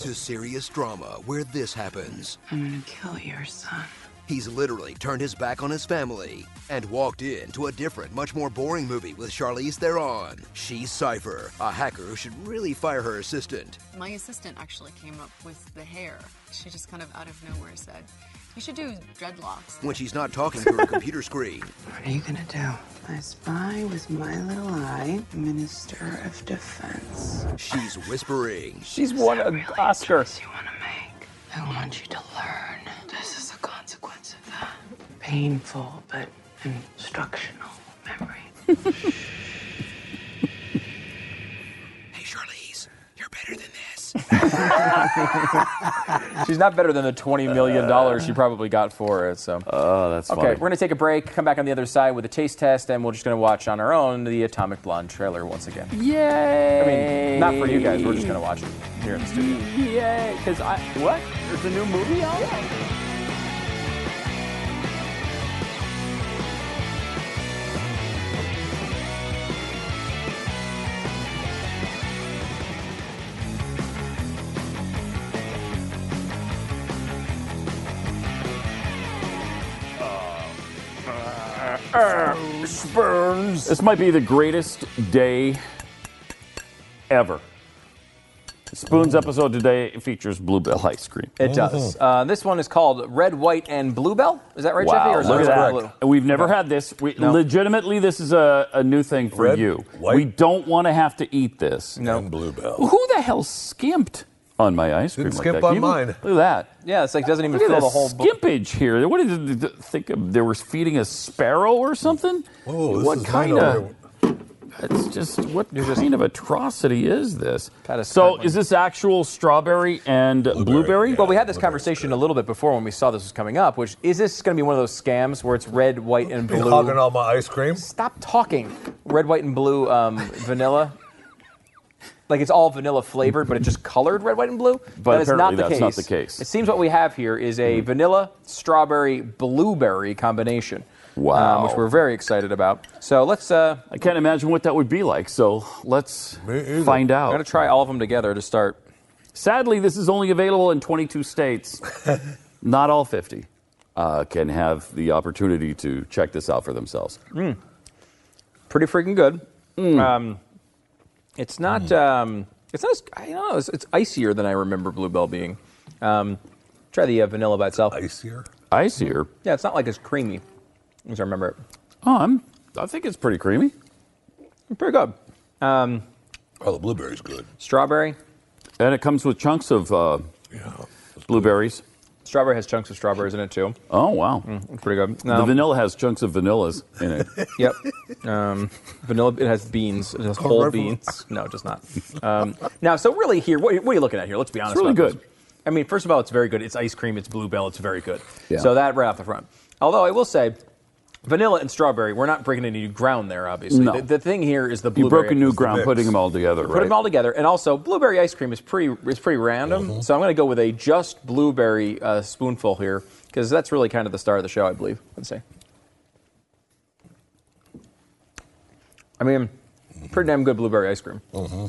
to serious drama where this happens. I'm gonna kill your son. He's literally turned his back on his family and walked into a different, much more boring movie with Charlize Theron. She's Cypher, a hacker who should really fire her assistant. My assistant actually came up with the hair. She just kind of out of nowhere said, You should do dreadlocks. When she's not talking through her computer screen, What are you gonna do? I spy with my little eye, Minister of Defense. she's whispering. She's won an Oscar. You wanna make? I want you to learn. This is a consequence of that. Painful but instructional memory. Hey, Charlize, you're better than this. She's not better than the twenty million dollars she probably got for it. So. Oh, that's Okay, funny. we're going to take a break, come back on the other side with a taste test, and we're just going to watch on our own the Atomic Blonde trailer once again. Yay! I mean, not for you guys. We're just going to watch it here in the studio. Yay! Because I what? There's a new movie out. Spurns. This might be the greatest day ever. Spoon's episode today features Blue Bell ice cream. It does. Uh, this one is called Red, White, and Blue Bell. Is that right, Jeffy? Wow, Or is it look at red, that. blue? We've never had this. We, No. Legitimately, this is a, a new thing for Red, you. white. We don't want to have to eat this. No. And Blue Bell. Who the hell skimped on my ice cream? Didn't like skimp that? on Can you- mine. Look at that. Yeah, it's like doesn't even Look at fill the the whole book. skimpage here. What did they think of? They were feeding a sparrow or something? Whoa, this what is kind of? over- It's just what kind of atrocity is this? Kinda So scribbling. is this actual strawberry and blueberry? Well, we had this conversation a little bit before when we saw this was coming up, which is this going to be one of those scams where it's red, white, and Be blue? hogging all my ice cream. Stop talking. Red, white, and blue um, vanilla. Like it's all vanilla flavored, but it just colored red, white, and blue. But that is not apparently the that's case. not the case. It seems what we have here is a vanilla, strawberry, blueberry combination. Wow. um, which we're very excited about. So let's. Uh, I can't imagine what that would be like. So let's either. find I'm out. going to try all of them together to start. Sadly, this is only available in 22 states. Not all 50 uh, can have the opportunity to check this out for themselves. Pretty freaking good. Mm. Um, it's not. Um, it's not. As, I don't know. It's, it's icier than I remember Blue Bell being. Um, try the uh, vanilla by itself. Icier. Icier. Yeah, it's not like as creamy as I remember it. Oh, I'm, I think it's pretty creamy. Pretty good. Um, Oh, the blueberry's good. strawberry. And it comes with chunks of uh, blueberries. Strawberry has chunks of strawberries in it too. Oh, wow. It's pretty good. The Um, vanilla has chunks of vanillas in it. Yep. Um, vanilla. It has beans. It has whole beans. No, it does not. Um, now, so really, here, what, what are you looking at here? Let's be honest. really about good. this. I mean, first of all, it's very good. It's ice cream. It's Blue Bell. It's very good. Yeah. So that right off the front. Although I will say, vanilla and strawberry, we're not breaking any new ground there. Obviously, No. the, the thing here is the You broke a new ground putting them all together, Put right? them all together, and also blueberry ice cream is pretty is pretty random. Mm-hmm. So I'm going to go with a just blueberry uh, spoonful here because that's really kind of the star of the show, I believe. Let's see. I mean, pretty damn good blueberry ice cream. Mm-hmm.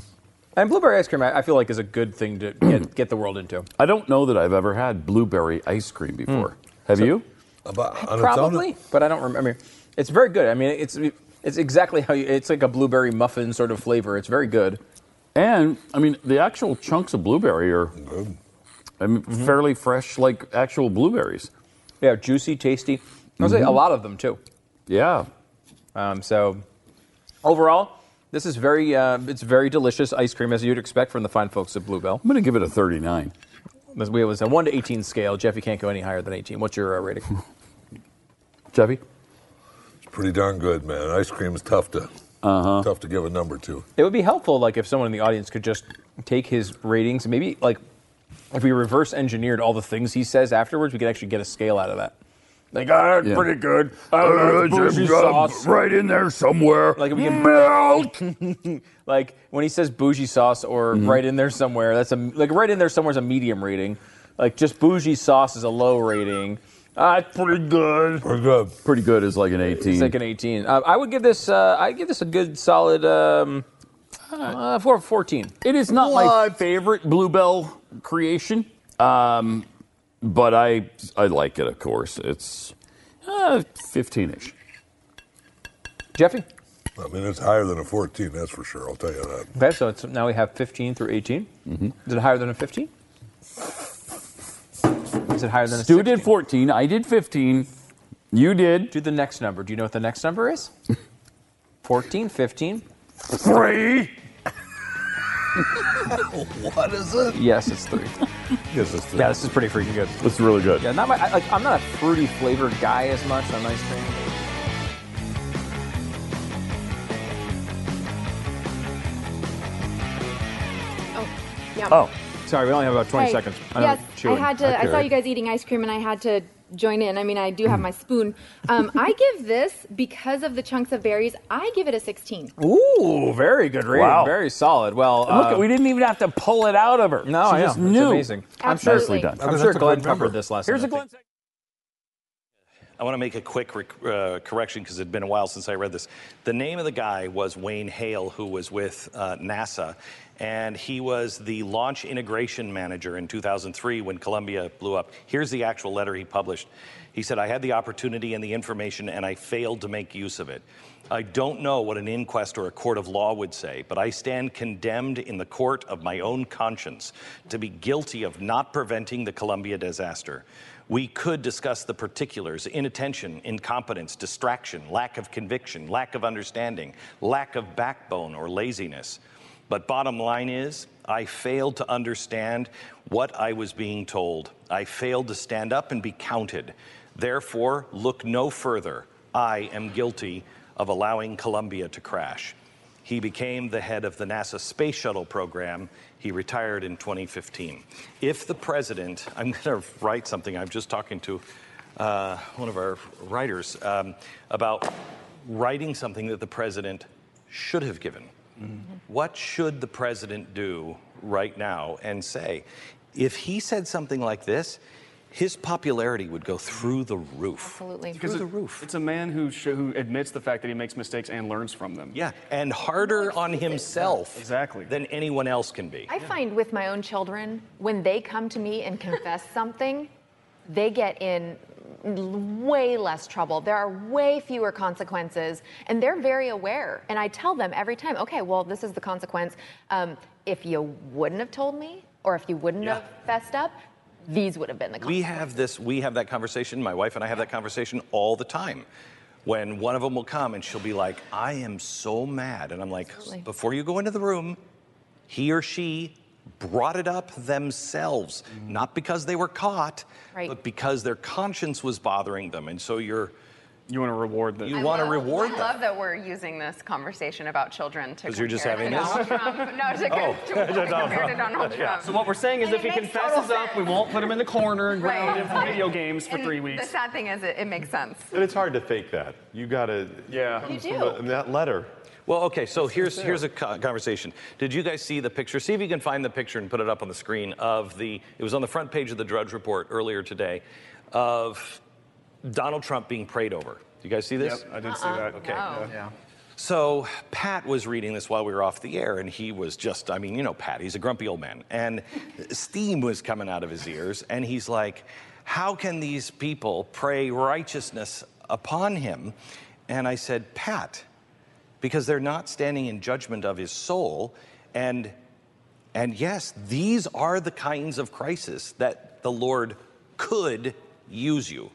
And blueberry ice cream, I, I feel like, is a good thing to get, get the world into. I don't know that I've ever had blueberry ice cream before. Mm. Have you? Probably, but I don't remember. I mean, it's very good. I mean, it's it's exactly how you. It's like a blueberry muffin sort of flavor. It's very good. And I mean, the actual chunks of blueberry are I mean, fairly fresh, like actual blueberries. Yeah, juicy, tasty. I'll say a Mhm. lot of them too. Yeah. Um, so overall, this is very uh, it's very delicious ice cream as you'd expect from the fine folks at Blue Bell. I'm going to give it a 39. This we was a one to eighteen scale. Jeff, you can't go any higher than eighteen. What's your uh, rating? Jeffy? It's pretty darn good, man. Ice cream is tough to Uh-huh. tough to give a number to. It would be helpful, like if someone in the audience could just take his ratings, and maybe like if we reverse engineered all the things he says afterwards, we could actually get a scale out of that. Like, ah, Yeah. pretty good. Uh, Uh, bougie sauce. right in there somewhere. Like if we can Milk. like when he says bougie sauce or Mm-hmm. right in there somewhere, that's a like right in there somewhere is a medium rating. Like just bougie sauce is a low rating. It's pretty good. Pretty good. Pretty good is like an 18. It's like an 18. Uh, I would give this. Uh, I give this a good solid um, uh, for 14. It is not my favorite Blue Bell creation, um, but I I like it. Of course, it's uh, 15ish. Jeffy. I mean, it's higher than a 14, that's for sure. I'll tell you that. Okay, so it's now we have 15 through 18. Mm-hmm. Is it higher than a 15? Is it higher than a Stu did 14. I did 15. You did. Do the next number. Do you know what the next number is? 14, 15? Three. what is it? Yes, it's three. Yes, it's three. Yeah, this is pretty freaking good. It's really good. Yeah, not my, I, like, I'm not a fruity flavored guy as much on ice cream. Yeah. Oh, sorry, we only have about 20 Hey, seconds. I yes, I had to. I saw you guys eating ice cream, and I had to join in. I mean, I do have my spoon. Um, I give this because of the chunks of berries. I give it a 16. Ooh, very good rating. Wow. Very solid. Well, Look, uh, we didn't even have to pull it out of her. No, she I know. just It's knew. amazing. I'm sure- Nicely done. I'm sure Glenn covered this last Here's a night. Glenn. I want to make a quick rec- uh, correction because it's been a while since I read this. The name of the guy was Wayne Hale, who was with uh, NASA, and he was the launch integration manager in 2003 when Columbia blew up. Here's the actual letter he published. He said, I had the opportunity and the information, and I failed to make use of it. I don't know what an inquest or a court of law would say, but I stand condemned in the court of my own conscience to be guilty of not preventing the Columbia disaster. We could discuss the particulars inattention, incompetence, distraction, lack of conviction, lack of understanding, lack of backbone, or laziness. But bottom line is, I failed to understand what I was being told. I failed to stand up and be counted. Therefore, look no further. I am guilty of allowing Columbia to crash. He became the head of the NASA Space Shuttle program. He retired in 2015. If the president, I'm going to write something, I'm just talking to uh, one of our writers um, about writing something that the president should have given. What should the president do right now and say? If he said something like this, his popularity would go through the roof. Absolutely. Through the roof. It's a man who sh- who admits the fact that he makes mistakes and learns from them. Yeah, and harder on himself exactly. than anyone else can be. I find with my own children, when they come to me and confess something, they get in way less trouble. There are way fewer consequences, and they're very aware. And I tell them every time, okay, well, this is the consequence. Um, if you wouldn't have told me, or if you wouldn't have fessed up, these would have been the consequences. We have this, we have that conversation, my wife and I have that conversation all the time. When one of them will come and she'll be like, I am so mad. And I'm like, Absolutely. before you go into the room, he or she brought it up themselves, mm-hmm. not because they were caught, Right. but because their conscience was bothering them. And so you're You want to reward them. You want to reward I them. love that we're using this conversation about children to 'Cause you're just having to this? Donald Trump. No, to, Oh. to, to compare to Donald Trump. So what we're saying is, And if he confesses up, we won't put him in the corner and ground Right. him for video games for And three The sad thing is, it, it makes sense. And it's hard to fake that. You gotta. Yeah. You do. a- in that letter. Well, okay, so here's sincere. here's a conversation. Did you guys see the picture? See if you can find the picture and put it up on the screen of the. It was on the front page of the Drudge Report earlier today, of Donald Trump being prayed over. Do you guys see this? Yep, I did see uh-uh. that. Okay. No. Yeah. So Pat was reading this while we were off the air, and he was just, I mean, you know, Pat, he's a grumpy old man. And steam was coming out of his ears, and he's like, How can these people pray righteousness upon him? And I said, Pat, because they're not standing in judgment of his soul. And and yes, these are the kinds of crisis that the Lord could use you.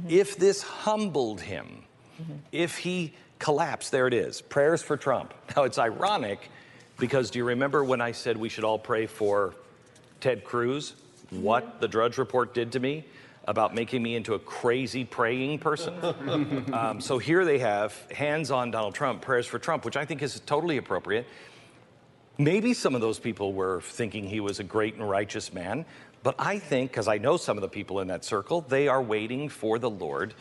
Mm-hmm. If this humbled him, mm-hmm. if he collapsed, there it is prayers for Trump. Now, it's ironic because do you remember when I said we should all pray for Ted Cruz? Mm-hmm. What the Drudge Report did to me about making me into a crazy praying person? um, so here they have hands on Donald Trump, prayers for Trump, which I think is totally appropriate. Maybe some of those people were thinking he was a great and righteous man, but I think, because I know some of the people in that circle, they are waiting for the Lord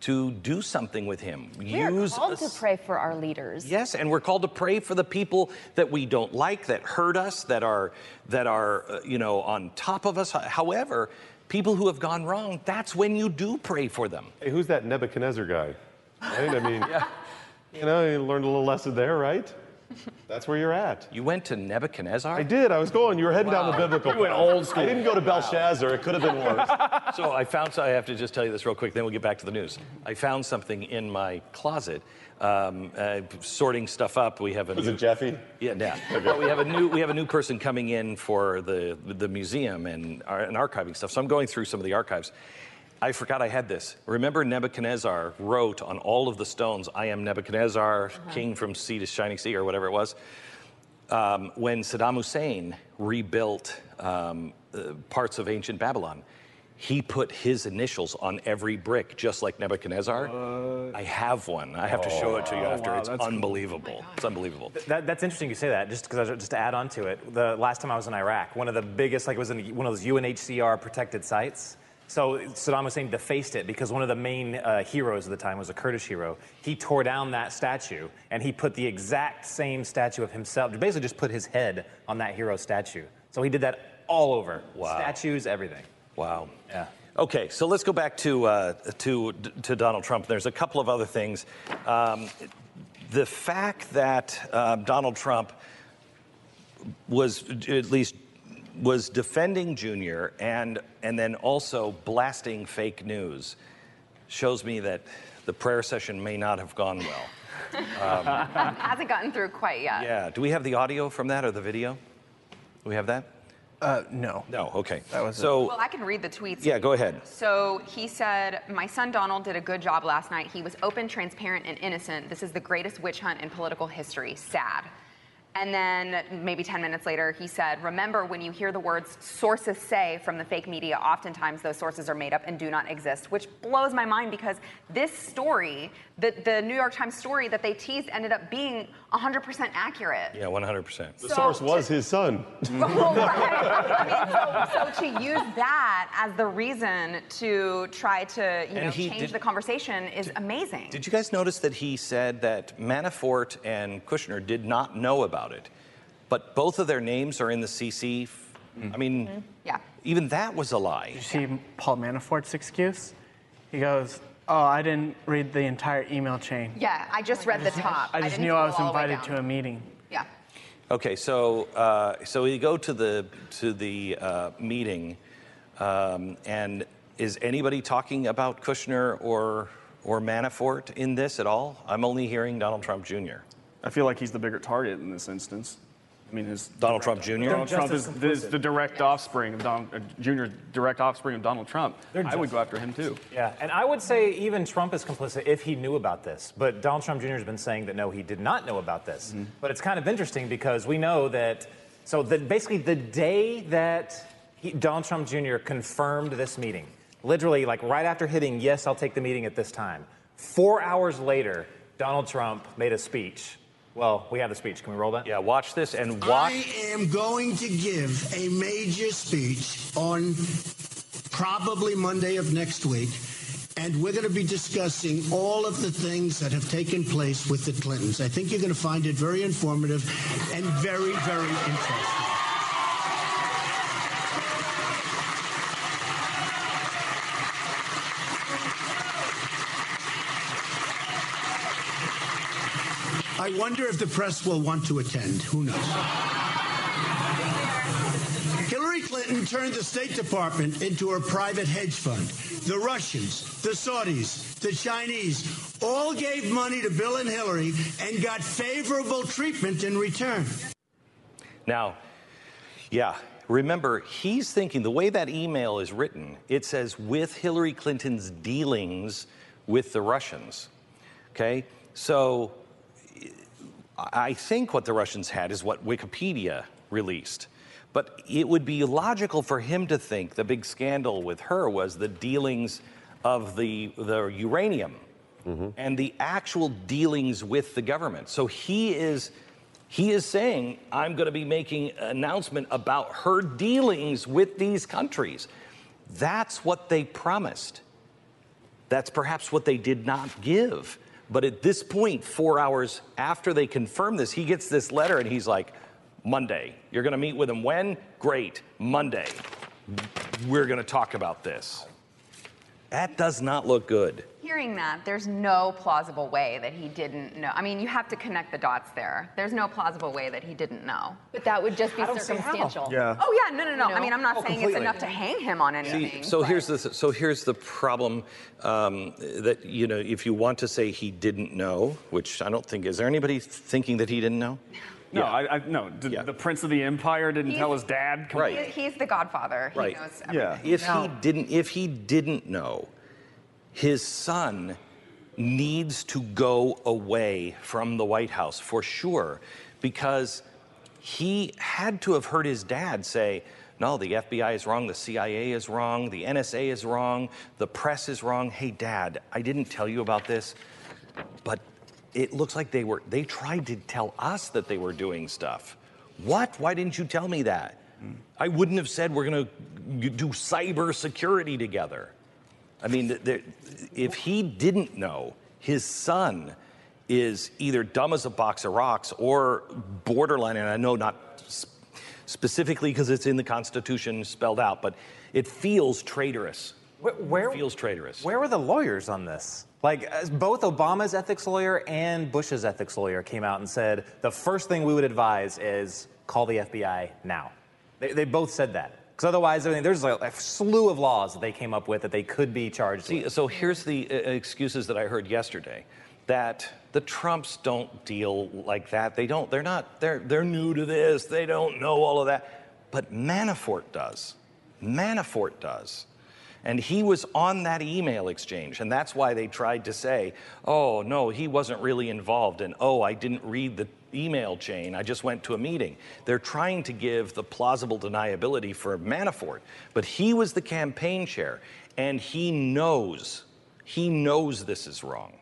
to do something with him. We are Use called us- to pray for our leaders. Yes, and we're called to pray for the people that we don't like, that hurt us, that are that are uh, you know on top of us. However, people who have gone wrong, that's when you do pray for them. Hey, who's that Nebuchadnezzar guy? Right? I mean, you know, you learned a little lesson there, right? That's where you're at. You went to Nebuchadnezzar? I did. I was going. You were heading down the biblical. You went path. old school. I didn't go to Belshazzar. It could have been worse. so I found. So I have to just tell you this real quick. Then we'll get back to the news. I found something in my closet, um, uh, sorting stuff up. We have a. Was new, it Jeffy? Yeah, yeah. Well, we have a new we have a new person coming in for the the museum and, and archiving stuff. So I'm going through some of the archives. I forgot I had this. Remember Nebuchadnezzar wrote on all of the stones, "I am Nebuchadnezzar, king from sea to shining sea," or whatever it was. Um, when Saddam Hussein rebuilt um, uh, parts of ancient Babylon, he put his initials on every brick, just like Nebuchadnezzar. I have one. I have to show it to you Oh, after. wow, it's that's cool. unbelievable. It's unbelievable. That, that's interesting you say that, just because just to add on to it. The last time I was in Iraq, one of the biggest, like it was in one of those UNHCR protected sites. So Saddam Hussein defaced it because one of the main uh, heroes of the time was a Kurdish hero. He tore down that statue and he put the exact same statue of himself, basically just put his head on that hero statue. So he did that all over. Wow. Statues, everything. Wow. Yeah. Okay, so let's go back to uh, to to Donald Trump. There's a couple of other things. Um, the fact that um, Donald Trump was at least was defending Junior and and then also blasting fake news shows me that the prayer session may not have gone well. Um, Hasn't gotten through quite yet. yeah. Do we have the audio from that or the video? Do we have that? Uh, no. No. Okay. That was so. Well, I can read the tweets. Yeah, go ahead. So he said, My son Donald did a good job last night. He was open, transparent, and innocent. This is the greatest witch hunt in political history. Sad. And then maybe 10 minutes later, he said, Remember, when you hear the words sources say from the fake media, oftentimes those sources are made up and do not exist, which blows my mind because this story, the, the New York Times story that they teased, ended up being 100% accurate. Yeah, 100%. The So source to- was his son. Well, right. I mean, so, so to use that as the reason to try to you And know he change did- the conversation is amazing. Did you guys notice that he said that Manafort and Kushner did not know about it, but both of their names are in the CC? Mm-hmm. I mean, Yeah. even that was a lie. Did you see Paul Manafort's excuse? He goes, "Oh, I didn't read the entire email chain. Yeah, I just read the top. I just didn't knew I scroll was all the way invited down. to a meeting." Yeah. Okay, so uh, so we go to the to the uh, meeting, um, and is anybody talking about Kushner or or Manafort in this at all? I'm only hearing Donald Trump Jr. I feel like he's the bigger target in this instance. I mean, is Donald Trump Jr. Donald Trump is, is the direct offspring of Donald uh, Jr. Direct offspring of Donald Trump. I would go after him too. Yeah, and I would say even Trump is complicit if he knew about this. But Donald Trump Jr. has been saying that no, he did not know about this. But it's kind of interesting because we know that. So that basically the day that he, Donald Trump Jr. confirmed this meeting, literally like right after hitting yes, I'll take the meeting at this time. Four hours later, Donald Trump made a speech. Well, we have the speech. Can we roll that? Yeah, watch this and watch. I am going to give a major speech on probably Monday of next week, and we're going to be discussing all of the things that have taken place with the Clintons. I think you're going to find it very informative and very, very interesting. I wonder if the press will want to attend. Who knows? Hillary Clinton turned the State Department into a private hedge fund. The Russians, the Saudis, the Chinese all gave money to Bill and Hillary and got favorable treatment in return. Now, yeah, remember, he's thinking the way that email is written, it says with Hillary Clinton's dealings with the Russians. Okay? So I think what the Russians had is what WikiLeaks released. But it would be logical for him to think the big scandal with her was the dealings of the, the uranium mm-hmm. and the actual dealings with the government. So he is he is saying, I'm going to be making an announcement about her dealings with these countries. That's what they promised. That's perhaps what they did not give. But at this point, four hours after they confirm this, he gets this letter and he's like, Monday. You're going to meet with him when? Great. Monday. We're going to talk about this. That does not look good. Hearing that, there's no plausible way that he didn't know. I mean, you have to connect the dots there. There's no plausible way that he didn't know. But that would just be I don't see how. circumstantial. Yeah. Oh yeah, no, no, no. I mean, I'm not Oh, saying completely. it's enough to hang him on anything. See, so here's the so here's the problem um, that you know if you want to say he didn't know, which I don't think is there anybody thinking that he didn't know? No, I, I no. The, the prince of the empire didn't tell his dad. Come Right. He- He's the godfather. He Right. knows everything. Yeah. If he didn't, if he didn't know, his son needs to go away from the White House for sure, because he had to have heard his dad say, "No, the FBI is wrong, the CIA is wrong, the NSA is wrong, the press is wrong." Hey, Dad, I didn't tell you about this, but it looks like they were. They tried to tell us that they were doing stuff. What? Why didn't you tell me that? Mm. I wouldn't have said we're going to do cyber security together. I mean, there, if he didn't know, his son is either dumb as a box of rocks or borderline, and I know not specifically because it's in the Constitution spelled out, but it feels traitorous. Where, it feels traitorous. Where were the lawyers on this? Like, as both Obama's ethics lawyer and Bush's ethics lawyer came out and said the first thing we would advise is call the FBI now. They, they both said that. Because otherwise, I mean, there's a, a slew of laws that they came up with that they could be charged See, with. so here's the uh, excuses that I heard yesterday that the Trumps don't deal like that. They don't, they're not, they're, they're new to this. They don't know all of that. But Manafort does. Manafort does. And he was on that email exchange. And that's why they tried to say, oh, no, he wasn't really involved. And oh, I didn't read the email chain. I just went to a meeting. They're trying to give the plausible deniability for Manafort. But he was the campaign chair. And he knows, he knows this is wrong.